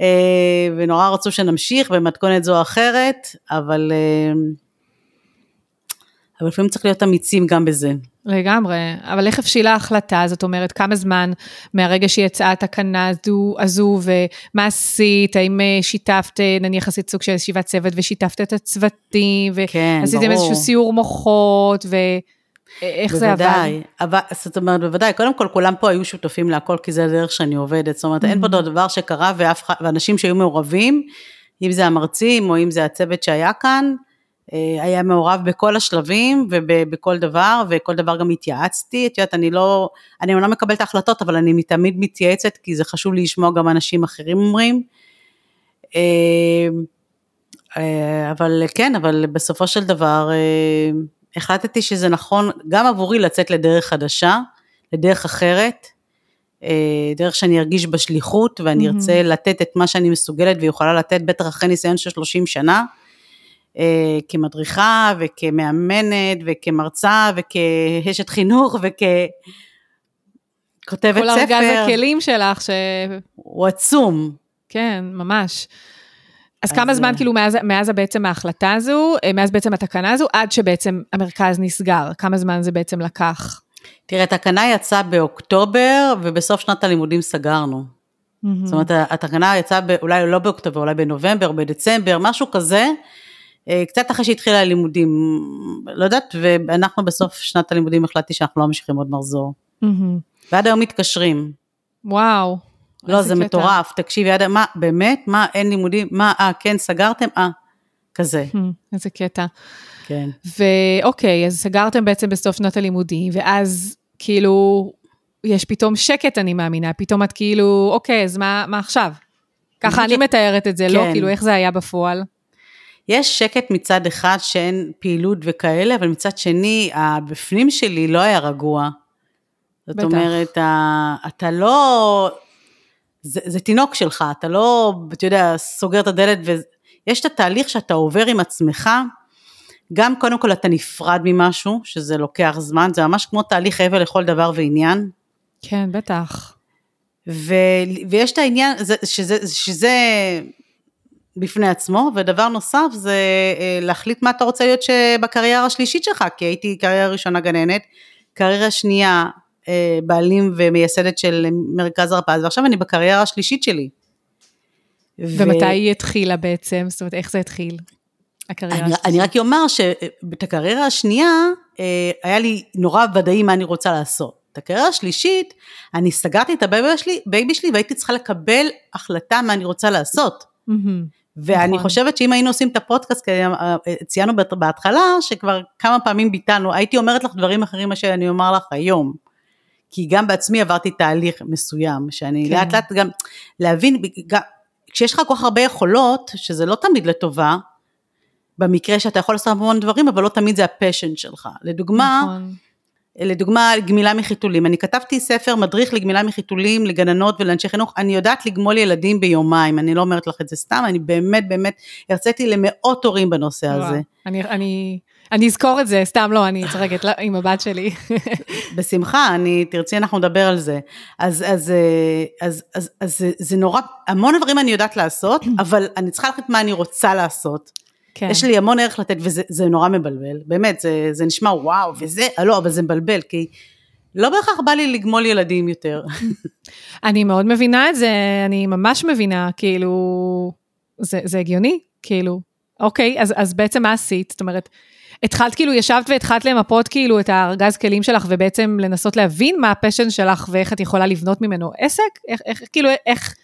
אה, ונורא רצו שנמשיך במתכונת זו או אחרת, אבל, אה, אבל לפעמים צריך להיות אמיצים גם בזה. לגמרי, אבל איך הבשילה ההחלטה? זאת אומרת, כמה זמן מהרגע שיצאה התקנה הזו, הזו ומה עשית? האם אה, שיתפת, נניח עשית סוג של ישיבת צוות ושיתפת את הצוותים, כן, ועשיתם איזשהו סיור מוחות, ואיך זה עבד? בוודאי, זאת אומרת, בוודאי, קודם כל כולם פה היו שותפים להכל, כי זה הדרך שאני עובדת, זאת אומרת, mm-hmm. אין פה mm-hmm. דבר שקרה ואף, ואנשים שהיו מעורבים, אם זה המרצים או אם זה הצוות שהיה כאן, אה, היה מעורב בכל השלבים ובכל דבר, וכל דבר גם התייעצתי, את יודעת, אני לא, אני לא מקבלת החלטות, אבל אני תמיד מתייעצת, כי זה חשוב לי לשמוע גם אנשים אחרים אומרים. אה, אה, אבל כן, אבל בסופו של דבר, החלטתי שזה נכון גם עבורי לצאת לדרך חדשה, לדרך אחרת, דרך שאני ארגיש בשליחות ואני ארצה לתת את מה שאני מסוגלת ויכולה לתת, בטח אחרי ניסיון של 30 שנה. אה, כמדריכה וכמאמנת וכמרצה וכאשת חינוך וככותבת ספר. כל ארגז הכלים שלך ש... הוא עצום. כן, ממש. אז, אז כמה זמן, כאילו, מאז, מאז בעצם ההחלטה הזו, מאז בעצם התקנה הזו, עד שבעצם המרכז נסגר? כמה זמן זה בעצם לקח? תראה, התקנה יצאה באוקטובר, ובסוף שנת הלימודים סגרנו. Mm-hmm. זאת אומרת, התקנה יצאה ב, אולי לא באוקטובר, אולי בנובמבר, בדצמבר, משהו כזה, אה, קצת אחרי שהתחילה הלימודים, לא יודעת, ואנחנו בסוף שנת הלימודים החלטתי שאנחנו לא ממשיכים עוד מחזור. Mm-hmm. ועד היום מתקשרים. וואו. לא, זה קטע. מטורף, תקשיבי, עד, מה, באמת? מה, אין לימודים? מה, אה, כן, סגרתם? אה, כזה. איזה קטע. כן. ואוקיי, אז סגרתם בעצם בסוף שנת הלימודים, ואז כאילו, יש פתאום שקט, אני מאמינה, פתאום את כאילו, אוקיי, אז מה, מה עכשיו? ככה אני מתארת את זה, לא? כן. לא כאילו, איך זה היה בפועל? יש שקט מצד אחד שאין פעילות וכאלה, אבל מצד שני, הבפנים שלי לא היה רגוע. זאת בטח. אומרת, אתה לא... זה, זה תינוק שלך, אתה לא, אתה יודע, סוגר את הדלת, ויש את התהליך שאתה עובר עם עצמך, גם קודם כל אתה נפרד ממשהו, שזה לוקח זמן, זה ממש כמו תהליך אבל לכל דבר ועניין. כן, בטח. ו, ויש את העניין, זה, שזה, שזה בפני עצמו, ודבר נוסף זה אה, להחליט מה אתה רוצה להיות בקריירה השלישית שלך, כי הייתי קריירה ראשונה גננת, קריירה שנייה אה, בעלים ומייסדת של מרכז הרפז, ועכשיו אני בקריירה השלישית שלי. ומתי ו... היא התחילה בעצם? זאת אומרת, איך זה התחיל? הקריירה אני, אני רק אומר שאת הקריירה השנייה, אה, היה לי נורא ודאי מה אני רוצה לעשות. את הקריירה השלישית, אני סגרתי את ה baby שלי, שלי והייתי צריכה לקבל החלטה מה אני רוצה לעשות. Mm-hmm. ואני נכון. חושבת שאם היינו עושים את הפודקאסט, כי אה, ציינו בהתחלה, שכבר כמה פעמים ביטלנו, הייתי אומרת לך דברים אחרים מה שאני אומר לך היום. כי גם בעצמי עברתי תהליך מסוים, שאני כן. לאט לאט גם להבין, גם, כשיש לך כל כך הרבה יכולות, שזה לא תמיד לטובה, במקרה שאתה יכול לעשות המון דברים, אבל לא תמיד זה הפשן שלך. לדוגמה, נכון. לדוגמה, גמילה מחיתולים. אני כתבתי ספר מדריך לגמילה מחיתולים לגננות ולאנשי חינוך, אני יודעת לגמול ילדים ביומיים, אני לא אומרת לך את זה סתם, אני באמת באמת הרציתי למאות הורים בנושא וואו. הזה. אני, אני, אני אזכור את זה, סתם לא, אני לא, עם הבת שלי. בשמחה, אני, תרצי, אנחנו נדבר על זה. אז, אז, אז, אז, אז זה, זה נורא, המון דברים אני יודעת לעשות, אבל אני צריכה להחליט מה אני רוצה לעשות. כן. יש לי המון ערך לתת, וזה נורא מבלבל, באמת, זה, זה נשמע וואו, וזה, לא, אבל זה מבלבל, כי לא בהכרח בא לי לגמול ילדים יותר. אני מאוד מבינה את זה, אני ממש מבינה, כאילו, זה, זה הגיוני, כאילו, אוקיי, אז, אז בעצם מה עשית? זאת אומרת, התחלת כאילו, ישבת והתחלת למפות כאילו את הארגז כלים שלך, ובעצם לנסות להבין מה הפשן שלך ואיך את יכולה לבנות ממנו עסק? איך, איך כאילו, איך,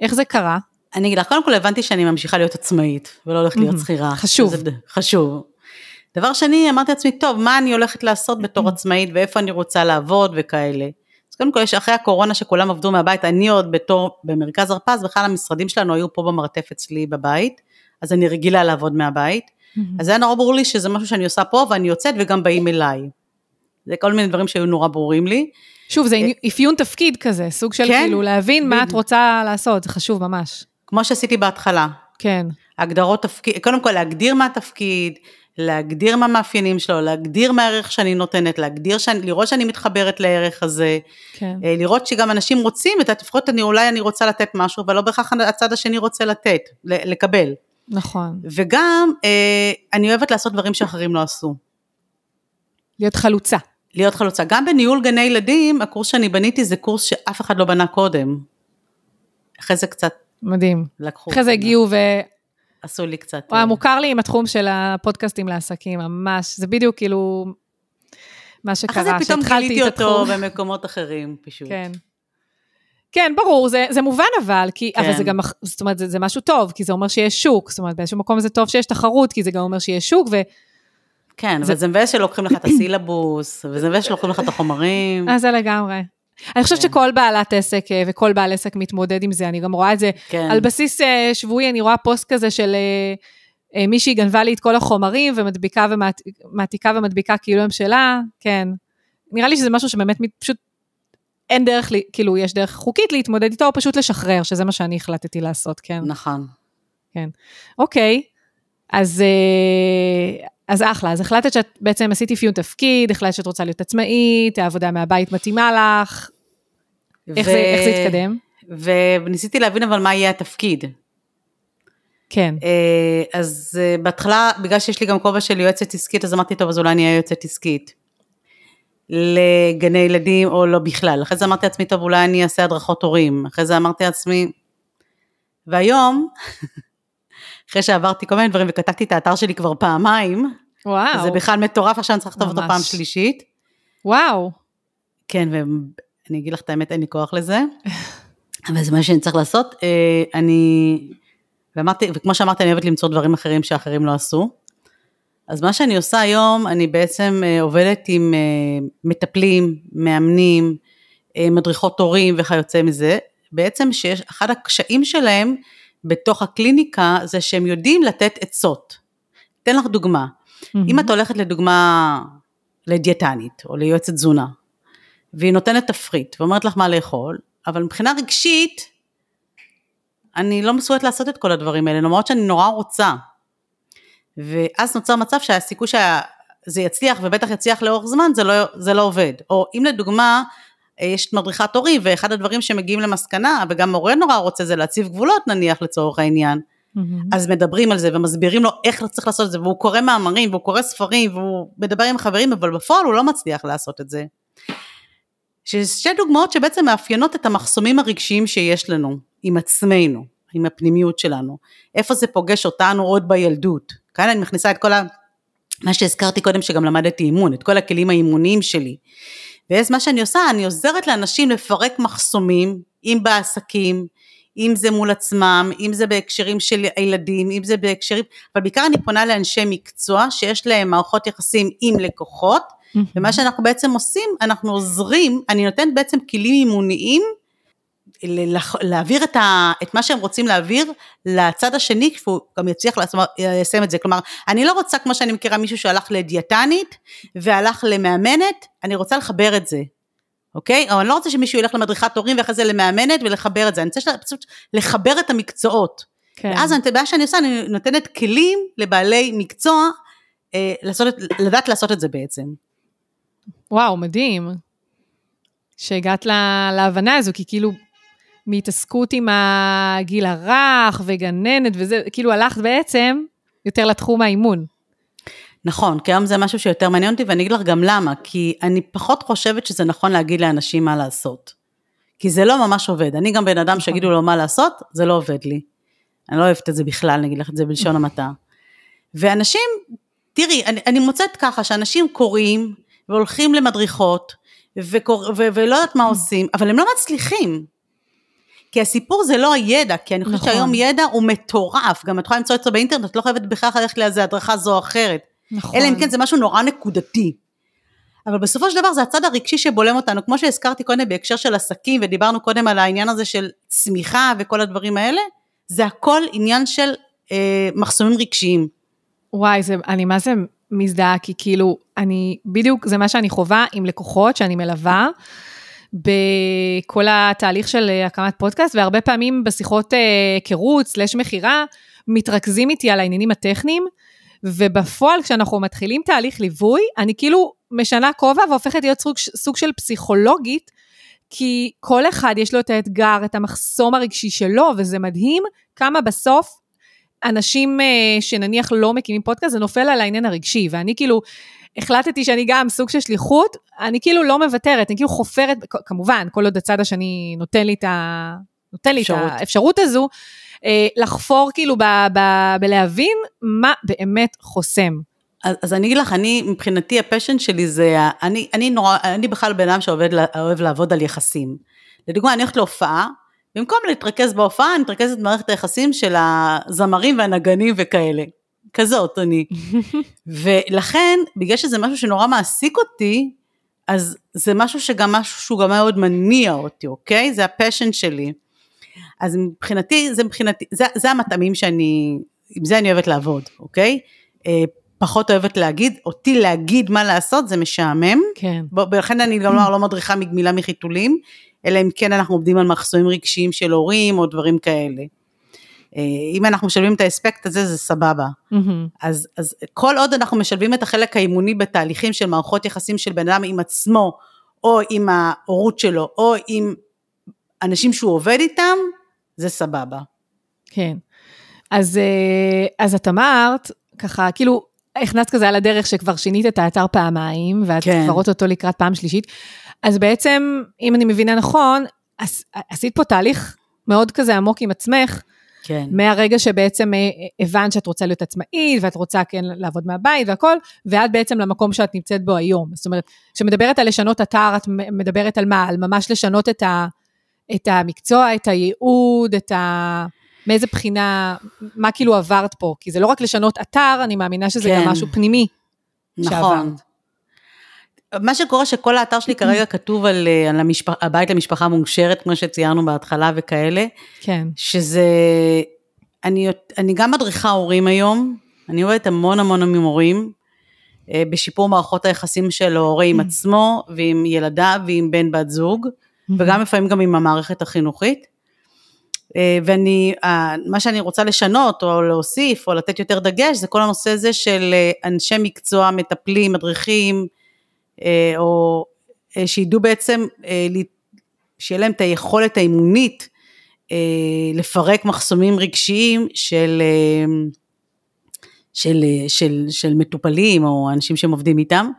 איך זה קרה? אני אגיד לך, קודם כל הבנתי שאני ממשיכה להיות עצמאית, ולא הולכת להיות שכירה. חשוב. חשוב. דבר שני, אמרתי לעצמי, טוב, מה אני הולכת לעשות בתור עצמאית, ואיפה אני רוצה לעבוד וכאלה. אז קודם כל, יש אחרי הקורונה שכולם עבדו מהבית, אני עוד בתור, במרכז הרפז, בכלל המשרדים שלנו היו פה במרתף אצלי בבית, אז אני רגילה לעבוד מהבית. אז היה נורא ברור לי שזה משהו שאני עושה פה, ואני יוצאת וגם באים אליי. זה כל מיני דברים שהיו נורא ברורים לי. שוב, זה אה, אפיון תפקיד כזה, סוג של כן, כאילו להבין מה את רוצה לעשות, זה חשוב ממש. כמו שעשיתי בהתחלה. כן. הגדרות תפקיד, קודם כל להגדיר מה התפקיד, להגדיר מה המאפיינים שלו, להגדיר מה הערך שאני נותנת, להגדיר, שאני, לראות שאני מתחברת לערך הזה, כן. אה, לראות שגם אנשים רוצים, את לפחות אני, אולי אני רוצה לתת משהו, אבל לא בהכרח הצד השני רוצה לתת, לקבל. נכון. וגם, אה, אני אוהבת לעשות דברים שאחרים לא עשו. להיות חלוצה. להיות חלוצה. גם בניהול גני ילדים, הקורס שאני בניתי זה קורס שאף אחד לא בנה קודם. אחרי זה קצת מדהים. לקחו. אחרי זה הגיעו ו... עשו לי קצת. וואי, אה, מוכר לי עם התחום של הפודקאסטים לעסקים, ממש. זה בדיוק כאילו מה שקרה, שהתחלתי את התחום. אחרי זה פתאום גיליתי אותו במקומות אחרים, פשוט. כן. כן, ברור, זה, זה מובן אבל, כי, כן. אבל זה גם, זאת אומרת, זה, זה משהו טוב, כי זה אומר שיש שוק, זאת אומרת, באיזשהו מקום זה טוב שיש תחרות, כי זה גם אומר שיש שוק, ו... כן, זה... אבל זה מבאס שלוקחים לך את הסילבוס, וזה מבאס שלוקחים לך את החומרים. אה, זה לגמרי. אני חושבת כן. שכל בעלת עסק אה, וכל בעל עסק מתמודד עם זה, אני גם רואה את זה כן. על בסיס אה, שבועי, אני רואה פוסט כזה של אה, מישהי גנבה לי את כל החומרים ומדביקה ומעתיקה ומדביקה כאילו הם שלה, כן. נראה לי שזה משהו שבאמת פשוט אין דרך, כאילו יש דרך חוקית להתמודד איתו, או פשוט לשחרר, שזה מה שאני החלטתי לעשות, כן. נכון. כן. אוקיי, אז, אז אחלה, אז החלטת שאת בעצם עשית אפיון תפקיד, החלטת שאת רוצה להיות עצמאית, העבודה מהבית מתאימה לך, איך, ו... זה, איך זה התקדם? וניסיתי להבין אבל מה יהיה התפקיד. כן. אה, אז אה, בהתחלה, בגלל שיש לי גם כובע של יועצת עסקית, אז אמרתי, טוב, אז אולי אני אהיה יועצת עסקית. לגני ילדים או לא בכלל. אחרי זה אמרתי לעצמי, טוב, אולי אני אעשה הדרכות הורים. אחרי זה אמרתי לעצמי, והיום, אחרי שעברתי כל מיני דברים וכתבתי את האתר שלי כבר פעמיים, וואו. זה בכלל מטורף, עכשיו אני צריכה לכתוב אותו פעם שלישית. וואו. כן, ואני אגיד לך את האמת, אין לי כוח לזה, אבל זה מה שאני צריך לעשות. אה, אני, ואמרתי, וכמו שאמרתי, אני אוהבת למצוא דברים אחרים שאחרים לא עשו. אז מה שאני עושה היום, אני בעצם אה, עובדת עם אה, מטפלים, מאמנים, מדריכות הורים וכיוצא מזה, בעצם שיש, אחד הקשיים שלהם בתוך הקליניקה זה שהם יודעים לתת עצות. אתן לך דוגמה, mm-hmm. אם את הולכת לדוגמה לדיאטנית או ליועצת תזונה, והיא נותנת תפריט ואומרת לך מה לאכול, אבל מבחינה רגשית, אני לא מסוגלת לעשות את כל הדברים האלה, למרות שאני נורא רוצה. ואז נוצר מצב שהסיכוי שזה יצליח, ובטח יצליח לאורך זמן, זה לא, זה לא עובד. או אם לדוגמה, יש את מדריכת הורים, ואחד הדברים שמגיעים למסקנה, וגם מורה נורא רוצה זה להציב גבולות נניח לצורך העניין. Mm-hmm. אז מדברים על זה ומסבירים לו איך צריך לעשות את זה, והוא קורא מאמרים והוא קורא ספרים והוא מדבר עם חברים, אבל בפועל הוא לא מצליח לעשות את זה. שתי דוגמאות שבעצם מאפיינות את המחסומים הרגשיים שיש לנו עם עצמנו, עם הפנימיות שלנו. איפה זה פוגש אותנו עוד בילדות. כאן אני מכניסה את כל ה... מה שהזכרתי קודם שגם למדתי אימון, את כל הכלים האימוניים שלי. ואז מה שאני עושה, אני עוזרת לאנשים לפרק מחסומים, אם בעסקים, אם זה מול עצמם, אם זה בהקשרים של הילדים, אם זה בהקשרים, אבל בעיקר אני פונה לאנשי מקצוע שיש להם מערכות יחסים עם לקוחות, ומה שאנחנו בעצם עושים, אנחנו עוזרים, אני נותנת בעצם כלים אימוניים להעביר את, ה, את מה שהם רוצים להעביר לצד השני, שהוא גם יצליח ליישם את זה. כלומר, אני לא רוצה, כמו שאני מכירה מישהו שהלך לדיאטנית והלך למאמנת, אני רוצה לחבר את זה, אוקיי? אבל אני לא רוצה שמישהו ילך למדריכת הורים ואחרי זה למאמנת ולחבר את זה, אני רוצה פשוט לחבר את המקצועות. כן. ואז הבעיה שאני עושה, אני נותנת כלים לבעלי מקצוע, אה, לעשות, לדעת לעשות את זה בעצם. וואו, מדהים. שהגעת לה, להבנה הזו, כי כאילו מהתעסקות עם הגיל הרך וגננת וזה, כאילו הלכת בעצם יותר לתחום האימון. נכון, כי היום זה משהו שיותר מעניין אותי, ואני אגיד לך גם למה, כי אני פחות חושבת שזה נכון להגיד לאנשים מה לעשות. כי זה לא ממש עובד. אני גם בן אדם נכון. שיגידו לו מה לעשות, זה לא עובד לי. אני לא אוהבת את זה בכלל, אני אגיד לך את זה בלשון המעטה. ואנשים, תראי, אני, אני מוצאת ככה שאנשים קוראים והולכים למדריכות, וקור, ו, ולא יודעת מה עושים, אבל הם לא מצליחים. כי הסיפור זה לא הידע, כי אני חושבת נכון. שהיום ידע הוא מטורף, גם את יכולה למצוא את זה באינטרנט, את לא חייבת בכלל ללכת לאיזה הדרכה זו או אחרת. נכון. אלא אם כן זה משהו נורא נקודתי. אבל בסופו של דבר זה הצד הרגשי שבולם אותנו, כמו שהזכרתי קודם בהקשר של עסקים, ודיברנו קודם על העניין הזה של צמיחה וכל הדברים האלה, זה הכל עניין של אה, מחסומים רגשיים. וואי, זה, אני מה זה מזדהה, כי כאילו, אני, בדיוק זה מה שאני חווה עם לקוחות שאני מלווה. בכל התהליך של הקמת פודקאסט, והרבה פעמים בשיחות היכרות, אה, סלש מכירה, מתרכזים איתי על העניינים הטכניים, ובפועל כשאנחנו מתחילים תהליך ליווי, אני כאילו משנה כובע והופכת להיות סוג, סוג של פסיכולוגית, כי כל אחד יש לו את האתגר, את המחסום הרגשי שלו, וזה מדהים כמה בסוף אנשים אה, שנניח לא מקימים פודקאסט, זה נופל על העניין הרגשי, ואני כאילו החלטתי שאני גם סוג של שליחות, אני כאילו לא מוותרת, אני כאילו חופרת, כמובן, כל עוד הצד השני נותן לי את, ה... נותן לי את האפשרות הזו, אה, לחפור כאילו ב, ב, בלהבין מה באמת חוסם. אז, אז אני אגיד לך, אני, מבחינתי הפשן שלי זה, אני, אני נורא, אני בכלל בן אדם שאוהב לעבוד על יחסים. לדוגמה, אני הולכת להופעה, במקום להתרכז בהופעה, אני מתרכזת במערכת היחסים של הזמרים והנגנים וכאלה. כזאת אני. ולכן, בגלל שזה משהו שנורא מעסיק אותי, אז זה משהו שגם משהו שהוא גם מאוד מניע אותי, אוקיי? זה הפשן שלי. אז מבחינתי, זה מבחינתי, זה, זה המטעמים שאני, עם זה אני אוהבת לעבוד, אוקיי? אה, פחות אוהבת להגיד, אותי להגיד מה לעשות זה משעמם. כן. ולכן אני גם לא, לא מדריכה מגמילה מחיתולים, אלא אם כן אנחנו עובדים על מחסומים רגשיים של הורים או דברים כאלה. אם אנחנו משלבים את האספקט הזה, זה סבבה. Mm-hmm. אז, אז כל עוד אנחנו משלבים את החלק האימוני בתהליכים של מערכות יחסים של בן אדם עם עצמו, או עם ההורות שלו, או עם אנשים שהוא עובד איתם, זה סבבה. כן. אז, אה, אז את אמרת, ככה, כאילו, הכנסת כזה על הדרך שכבר שינית את האתר פעמיים, ואת כן. כבר אותו לקראת פעם שלישית. אז בעצם, אם אני מבינה נכון, עשית פה תהליך מאוד כזה עמוק עם עצמך, כן. מהרגע שבעצם אה, הבנת שאת רוצה להיות עצמאית, ואת רוצה כן לעבוד מהבית והכל, ועד בעצם למקום שאת נמצאת בו היום. זאת אומרת, כשמדברת על לשנות אתר, את מדברת על מה? על ממש לשנות את, ה, את המקצוע, את הייעוד, את ה... מאיזה בחינה, מה כאילו עברת פה? כי זה לא רק לשנות אתר, אני מאמינה שזה כן. גם משהו פנימי נכון. שעברת. מה שקורה שכל האתר שלי כרגע כתוב על, אה, על המשפח, הבית למשפחה מונשרת, כמו שציירנו בהתחלה וכאלה. כן. שזה, אני, אני גם מדריכה הורים היום, אני עובדת המון המון עם הורים, אה, בשיפור מערכות היחסים של ההורה עם עצמו ועם ילדיו ועם בן בת זוג, וגם לפעמים גם עם המערכת החינוכית. אה, ואני, מה שאני רוצה לשנות או להוסיף או לתת יותר דגש זה כל הנושא הזה של אנשי מקצוע, מטפלים, מדריכים, או אה, שידעו בעצם, אה, שיהיה להם את היכולת האימונית לפרק מחסומים רגשיים של, של, של, של מטופלים או אנשים שהם עובדים איתם.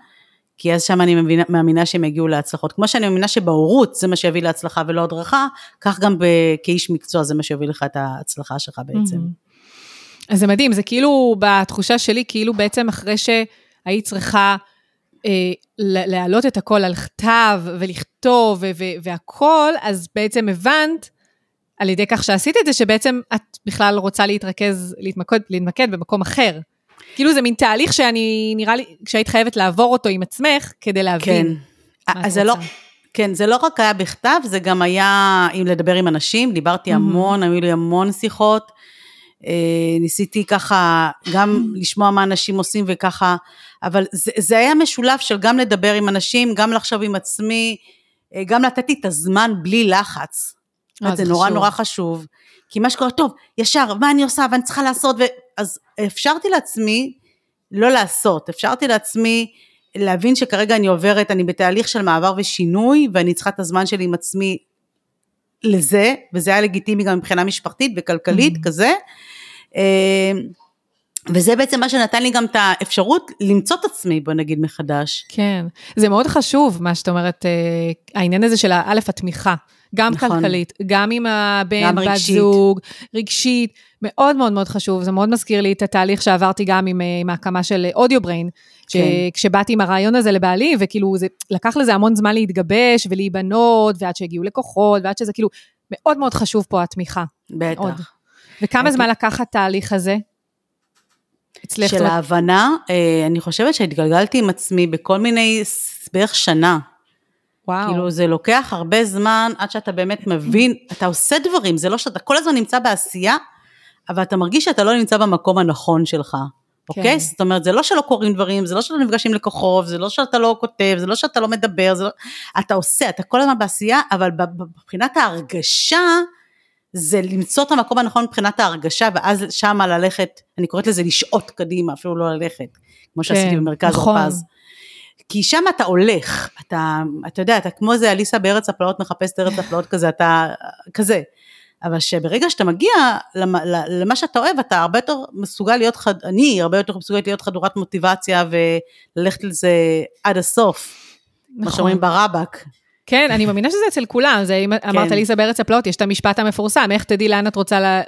כי אז שם אני מבינה, מאמינה שהם יגיעו להצלחות. כמו שאני מאמינה שבהורות זה מה שיביא להצלחה ולא הדרכה, כך גם כאיש מקצוע זה מה שיביא לך את ההצלחה שלך בעצם. אז זה מדהים, זה כאילו, בתחושה שלי, כאילו בעצם אחרי שהיית צריכה אה, להעלות את הכל על כתב ולכתוב והכל, אז בעצם הבנת, על ידי כך שעשית את זה, שבעצם את בכלל רוצה להתרכז, להתמקד, להתמקד במקום אחר. כאילו זה מין תהליך שאני, נראה לי, שהיית חייבת לעבור אותו עם עצמך, כדי להבין. כן, אז זה לא... כן, זה לא רק היה בכתב, זה גם היה עם לדבר עם אנשים, דיברתי המון, היו לי המון שיחות. אה, ניסיתי ככה גם לשמוע מה אנשים עושים וככה, אבל זה, זה היה משולב של גם לדבר עם אנשים, גם לחשוב עם עצמי, אה, גם לתת לי את הזמן בלי לחץ. אה, זה נורא נורא חשוב. כי מה שקורה, טוב, ישר, מה אני עושה ואני צריכה לעשות, ו... אז אפשרתי לעצמי לא לעשות, אפשרתי לעצמי להבין שכרגע אני עוברת, אני בתהליך של מעבר ושינוי, ואני צריכה את הזמן שלי עם עצמי לזה, וזה היה לגיטימי גם מבחינה משפחתית וכלכלית mm-hmm. כזה. וזה בעצם מה שנתן לי גם את האפשרות למצוא את עצמי, בוא נגיד, מחדש. כן, זה מאוד חשוב, מה שאת אומרת, אה, העניין הזה של א', התמיכה, גם נכון. כלכלית, גם עם הבן, בת זוג, רגשית, מאוד מאוד מאוד חשוב, זה מאוד מזכיר לי את התהליך שעברתי גם עם, אה, עם ההקמה של אודיו בריין, כן. כשבאתי עם הרעיון הזה לבעלי, וכאילו זה לקח לזה המון זמן להתגבש ולהיבנות, ועד שהגיעו לקוחות, ועד שזה כאילו, מאוד מאוד חשוב פה התמיכה. בטח. מאוד. וכמה okay. זמן לקח התהליך הזה? אצלך? של ההבנה, אה, אני חושבת שהתגלגלתי עם עצמי בכל מיני, בערך שנה. וואו. כאילו זה לוקח הרבה זמן עד שאתה באמת מבין, אתה עושה דברים, זה לא שאתה כל הזמן נמצא בעשייה, אבל אתה מרגיש שאתה לא נמצא במקום הנכון שלך. כן. אוקיי? זאת אומרת, זה לא שלא קורים דברים, זה לא שאתה נפגש עם לקוחות, זה לא שאתה לא כותב, זה לא שאתה לא מדבר, זה לא... אתה עושה, אתה כל הזמן בעשייה, אבל מבחינת ההרגשה, זה למצוא את המקום הנכון מבחינת ההרגשה, ואז שמה ללכת, אני קוראת לזה לשעוט קדימה, אפילו לא ללכת, כמו שעשיתי כן, במרכז נכון. הרפז. כי שם אתה הולך, אתה, אתה יודע, אתה כמו איזה אליסה בארץ הפלאות מחפשת ארץ הפלאות כזה, אתה כזה. אבל שברגע שאתה מגיע למה, למה שאתה אוהב, אתה הרבה יותר מסוגל להיות, חד, אני הרבה יותר מסוגלת להיות חדורת מוטיבציה וללכת לזה עד הסוף. נכון. כמו שאומרים ברבק, כן, אני מאמינה שזה אצל כולם, זה אם כן. אמרת ליסה בארץ הפלאות, יש את המשפט המפורסם, איך תדעי לאן את רוצה ל, אה,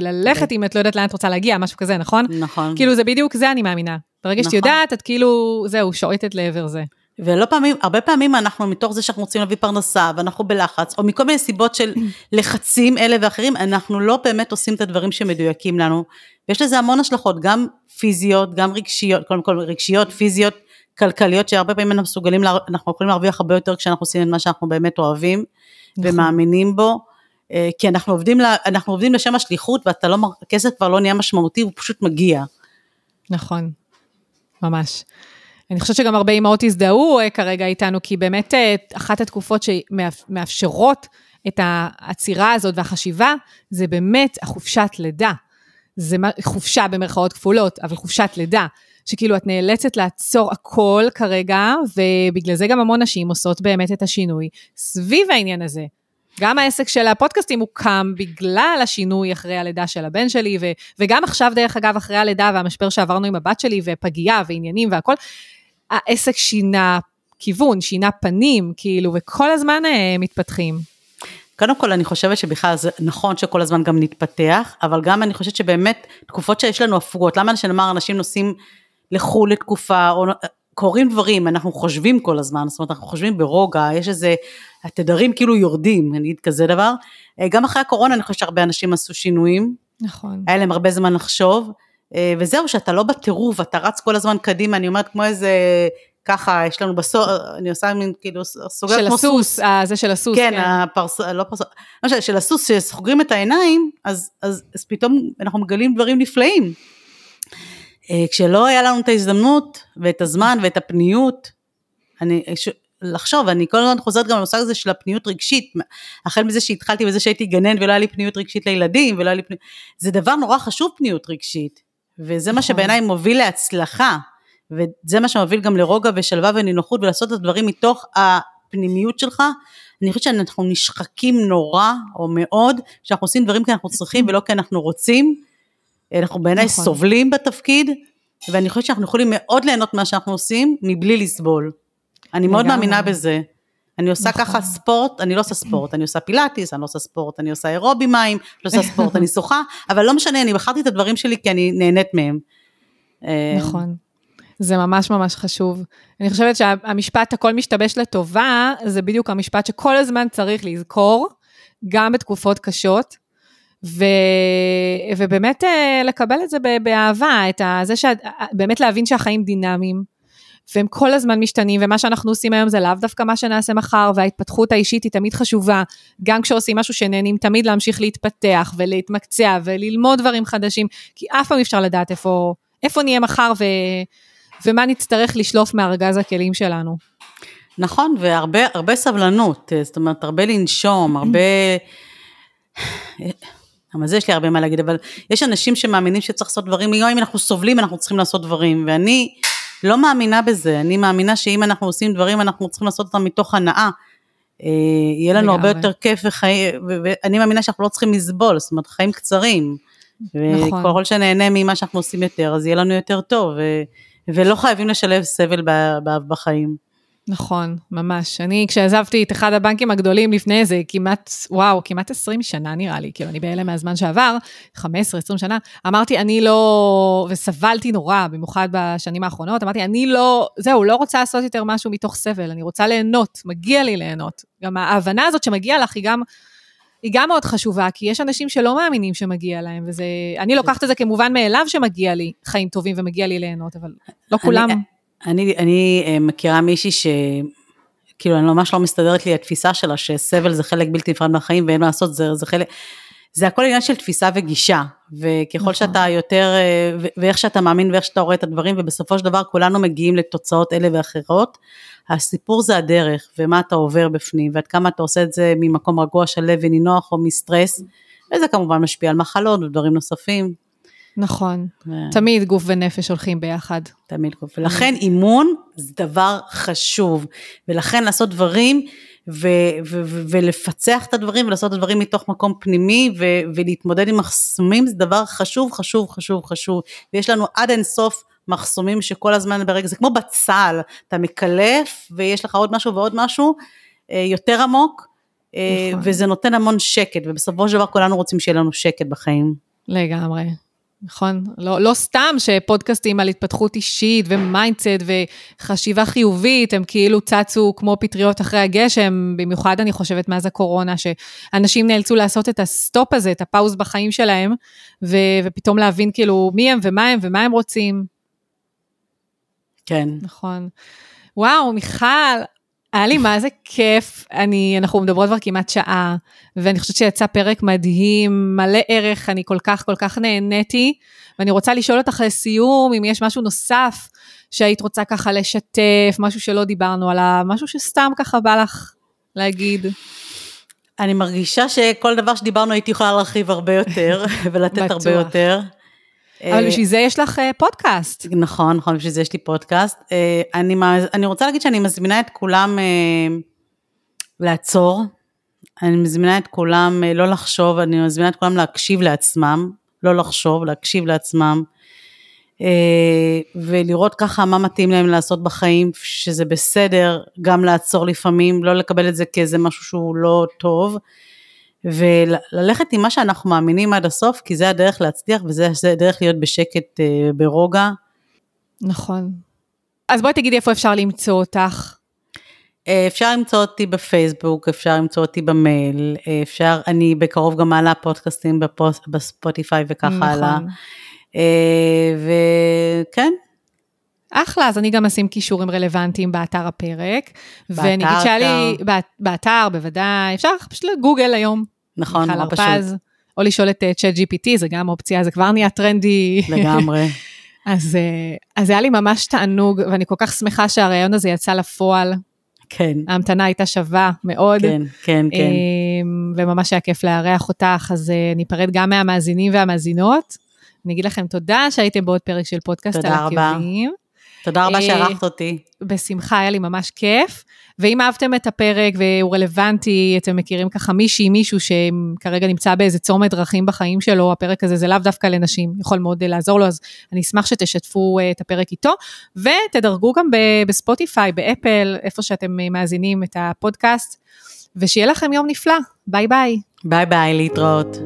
ללכת אם את לא יודעת לאן את רוצה להגיע, משהו כזה, נכון? נכון. כאילו זה בדיוק זה אני מאמינה. ברגע נכון. שאת יודעת, את כאילו, זהו, שועטת לעבר זה. ולא פעמים, הרבה פעמים אנחנו מתוך זה שאנחנו רוצים להביא פרנסה ואנחנו בלחץ, או מכל מיני סיבות של לחצים אלה ואחרים, אנחנו לא באמת עושים את הדברים שמדויקים לנו. ויש לזה המון השלכות, גם פיזיות, גם רגשיות, קודם כל רגשיות, פיזיות, כלכליות שהרבה פעמים אנחנו מסוגלים, אנחנו יכולים להרוויח הרבה יותר כשאנחנו עושים את מה שאנחנו באמת אוהבים נכון. ומאמינים בו. אה, כי אנחנו עובדים, אנחנו עובדים לשם השליחות והכסף לא, כבר לא נהיה משמעותי, הוא פשוט מגיע. נכון, ממש. אני חושבת שגם הרבה אימהות הזדהו אה, כרגע איתנו, כי באמת אה, אחת התקופות שמאפשרות את העצירה הזאת והחשיבה, זה באמת החופשת לידה. זה חופשה במרכאות כפולות, אבל חופשת לידה. שכאילו את נאלצת לעצור הכל כרגע, ובגלל זה גם המון נשים עושות באמת את השינוי סביב העניין הזה. גם העסק של הפודקאסטים הוקם בגלל השינוי אחרי הלידה של הבן שלי, ו- וגם עכשיו, דרך אגב, אחרי הלידה והמשבר שעברנו עם הבת שלי, ופגייה ועניינים והכל, העסק שינה כיוון, שינה פנים, כאילו, וכל הזמן אה, מתפתחים. קודם כל, אני חושבת שבכלל זה נכון שכל הזמן גם נתפתח, אבל גם אני חושבת שבאמת, תקופות שיש לנו הפוגות, למה שנאמר אנשים נוסעים לחו"ל לתקופה, או קורים דברים, אנחנו חושבים כל הזמן, זאת אומרת, אנחנו חושבים ברוגע, יש איזה, התדרים כאילו יורדים, אני אגיד כזה דבר. אה, גם אחרי הקורונה אני חושבת שהרבה אנשים עשו שינויים. נכון. היה להם הרבה זמן לחשוב, אה, וזהו, שאתה לא בטירוף, אתה רץ כל הזמן קדימה, אני אומרת כמו איזה, ככה, יש לנו בסוף, אני עושה מין כאילו, סוגר כמו סוס. של הסוס, זה של הסוס, כן. כן, הפרס, לא פרס, לא של הסוס, שסוגרים את העיניים, אז, אז, אז פתאום אנחנו מגלים דברים נפלאים. אה, כשלא היה לנו את ההזדמנות ואת הזמן ואת הפניות, אני, ש, לחשוב, אני כל הזמן חוזרת גם למושג הזה של הפניות רגשית, החל מזה שהתחלתי בזה שהייתי גנן ולא היה לי פניות רגשית לילדים, ולא היה לי פניות, זה דבר נורא חשוב פניות רגשית, וזה מה נכון. שבעיניי מוביל להצלחה, וזה מה שמוביל גם לרוגע ושלווה ונינוחות ולעשות את הדברים מתוך הפנימיות שלך, אני חושבת שאנחנו נשחקים נורא או מאוד, כשאנחנו עושים דברים כי אנחנו צריכים ולא כי אנחנו רוצים, אנחנו בעיניי נכון. סובלים בתפקיד, ואני חושבת שאנחנו יכולים מאוד ליהנות ממה שאנחנו עושים, מבלי לסבול. אני מאוד מאמינה בזה. אני עושה נכון. ככה ספורט, אני לא עושה ספורט, אני עושה פילאטיס, אני לא עושה ספורט, אני עושה אירובי מים, לא עושה ספורט, אני שוחה, אבל לא משנה, אני בחרתי את הדברים שלי כי אני נהנית מהם. נכון. זה ממש ממש חשוב. אני חושבת שהמשפט הכל משתבש לטובה, זה בדיוק המשפט שכל הזמן צריך לזכור, גם בתקופות קשות, ו, ובאמת אה, לקבל את זה באהבה, את ה, זה שבאמת להבין שהחיים דינמיים, והם כל הזמן משתנים, ומה שאנחנו עושים היום זה לאו דווקא מה שנעשה מחר, וההתפתחות האישית היא תמיד חשובה, גם כשעושים משהו שנהנים תמיד להמשיך להתפתח ולהתמקצע וללמוד דברים חדשים, כי אף פעם אי אפשר לדעת איפה, איפה נהיה מחר ו, ומה נצטרך לשלוף מארגז הכלים שלנו. נכון, והרבה סבלנות, זאת אומרת, הרבה לנשום, הרבה... גם על זה יש לי הרבה מה להגיד, אבל יש אנשים שמאמינים שצריך לעשות דברים, אם אנחנו סובלים אנחנו צריכים לעשות דברים, ואני לא מאמינה בזה, אני מאמינה שאם אנחנו עושים דברים אנחנו צריכים לעשות אותם מתוך הנאה. אה, יהיה לנו הרבה יותר כיף וחיים, ואני מאמינה שאנחנו לא צריכים לסבול, זאת אומרת חיים קצרים. נכון. וככל שנהנה ממה שאנחנו עושים יותר, אז יהיה לנו יותר טוב, ו, ולא חייבים לשלב סבל בחיים. נכון, ממש. אני, כשעזבתי את אחד הבנקים הגדולים לפני איזה כמעט, וואו, כמעט 20 שנה נראה לי, כאילו, אני בהלם מהזמן שעבר, 15-20 שנה, אמרתי, אני לא, וסבלתי נורא, במיוחד בשנים האחרונות, אמרתי, אני לא, זהו, לא רוצה לעשות יותר משהו מתוך סבל, אני רוצה ליהנות, מגיע לי ליהנות. גם ההבנה הזאת שמגיע לך היא גם... היא גם מאוד חשובה, כי יש אנשים שלא מאמינים שמגיע להם, וזה, אני לוקחת את זה כמובן מאליו שמגיע לי חיים טובים ומגיע לי ליהנות, אבל לא כולם. אני, אני אה, מכירה מישהי ש... כאילו, אני ממש לא מסתדרת לי התפיסה שלה, שסבל זה חלק בלתי נפרד מהחיים, ואין מה לעשות, זה, זה חלק... זה הכל עניין של תפיסה וגישה, וככל נכון. שאתה יותר, אה, ואיך שאתה מאמין ואיך שאתה רואה את הדברים, ובסופו של דבר כולנו מגיעים לתוצאות אלה ואחרות. הסיפור זה הדרך, ומה אתה עובר בפנים, ועד כמה אתה עושה את זה ממקום רגוע, שלו ונינוח, או מסטרס, וזה כמובן משפיע על מחלות ודברים נוספים. נכון, ו... תמיד גוף ונפש הולכים ביחד. תמיד גוף, ולכן אימון זה דבר חשוב, ולכן לעשות דברים ו- ו- ו- ולפצח את הדברים ולעשות את הדברים מתוך מקום פנימי ו- ולהתמודד עם מחסומים זה דבר חשוב, חשוב, חשוב, חשוב, ויש לנו עד אינסוף מחסומים שכל הזמן ברגע, זה כמו בצל, אתה מקלף ויש לך עוד משהו ועוד משהו אה, יותר עמוק, אה, נכון. וזה נותן המון שקט, ובסופו של דבר כולנו רוצים שיהיה לנו שקט בחיים. לגמרי. נכון? לא, לא סתם שפודקאסטים על התפתחות אישית ו mindset וחשיבה חיובית, הם כאילו צצו כמו פטריות אחרי הגשם, במיוחד אני חושבת מאז הקורונה, שאנשים נאלצו לעשות את ה stop הזה, את ה pause בחיים שלהם, ו, ופתאום להבין כאילו מי הם ומה הם ומה הם רוצים. כן. נכון. וואו, מיכל, היה לי מה זה כיף, אני, אנחנו מדברות כבר כמעט שעה, ואני חושבת שיצא פרק מדהים, מלא ערך, אני כל כך כל כך נהניתי, ואני רוצה לשאול אותך לסיום, אם יש משהו נוסף שהיית רוצה ככה לשתף, משהו שלא דיברנו עליו, משהו שסתם ככה בא לך להגיד. אני מרגישה שכל דבר שדיברנו הייתי יכולה להרחיב הרבה יותר ולתת הרבה יותר. אבל בשביל זה יש לך פודקאסט. נכון, נכון, בשביל זה יש לי פודקאסט. אני, אני רוצה להגיד שאני מזמינה את כולם לעצור. אני מזמינה את כולם לא לחשוב, אני מזמינה את כולם להקשיב לעצמם, לא לחשוב, להקשיב לעצמם, ולראות ככה מה מתאים להם לעשות בחיים, שזה בסדר, גם לעצור לפעמים, לא לקבל את זה כאיזה משהו שהוא לא טוב, וללכת עם מה שאנחנו מאמינים עד הסוף, כי זה הדרך להצליח וזה הדרך להיות בשקט, ברוגע. נכון. אז בואי תגידי איפה אפשר למצוא אותך. אפשר למצוא אותי בפייסבוק, אפשר למצוא אותי במייל, אפשר, אני בקרוב גם מעלה פודקאסטים בפוס, בספוטיפיי וככה נכון. הלאה. וכן. אחלה, אז אני גם אשים כישורים רלוונטיים באתר הפרק. באתר, ואני אגיד שהיה לי, באתר בוודאי, אפשר פשוט לגוגל היום. נכון, נורא פשוט. או לשאול את צ'אט GPT, זה גם אופציה, זה כבר נהיה טרנדי. לגמרי. אז, אז היה לי ממש תענוג, ואני כל כך שמחה שהרעיון הזה יצא לפועל. כן. ההמתנה הייתה שווה מאוד. כן, כן, כן. וממש היה כיף לארח אותך, אז ניפרד גם מהמאזינים והמאזינות. אני אגיד לכם תודה שהייתם בעוד פרק של פודקאסט על עקבים. תודה רבה שאירחת אותי. בשמחה, היה לי ממש כיף. ואם אהבתם את הפרק והוא רלוונטי, אתם מכירים ככה מישהי, מישהו שכרגע נמצא באיזה צומת דרכים בחיים שלו, הפרק הזה זה לאו דווקא לנשים, יכול מאוד לעזור לו, אז אני אשמח שתשתפו את הפרק איתו, ותדרגו גם בספוטיפיי, באפל, איפה שאתם מאזינים את הפודקאסט, ושיהיה לכם יום נפלא. ביי ביי. ביי ביי, להתראות.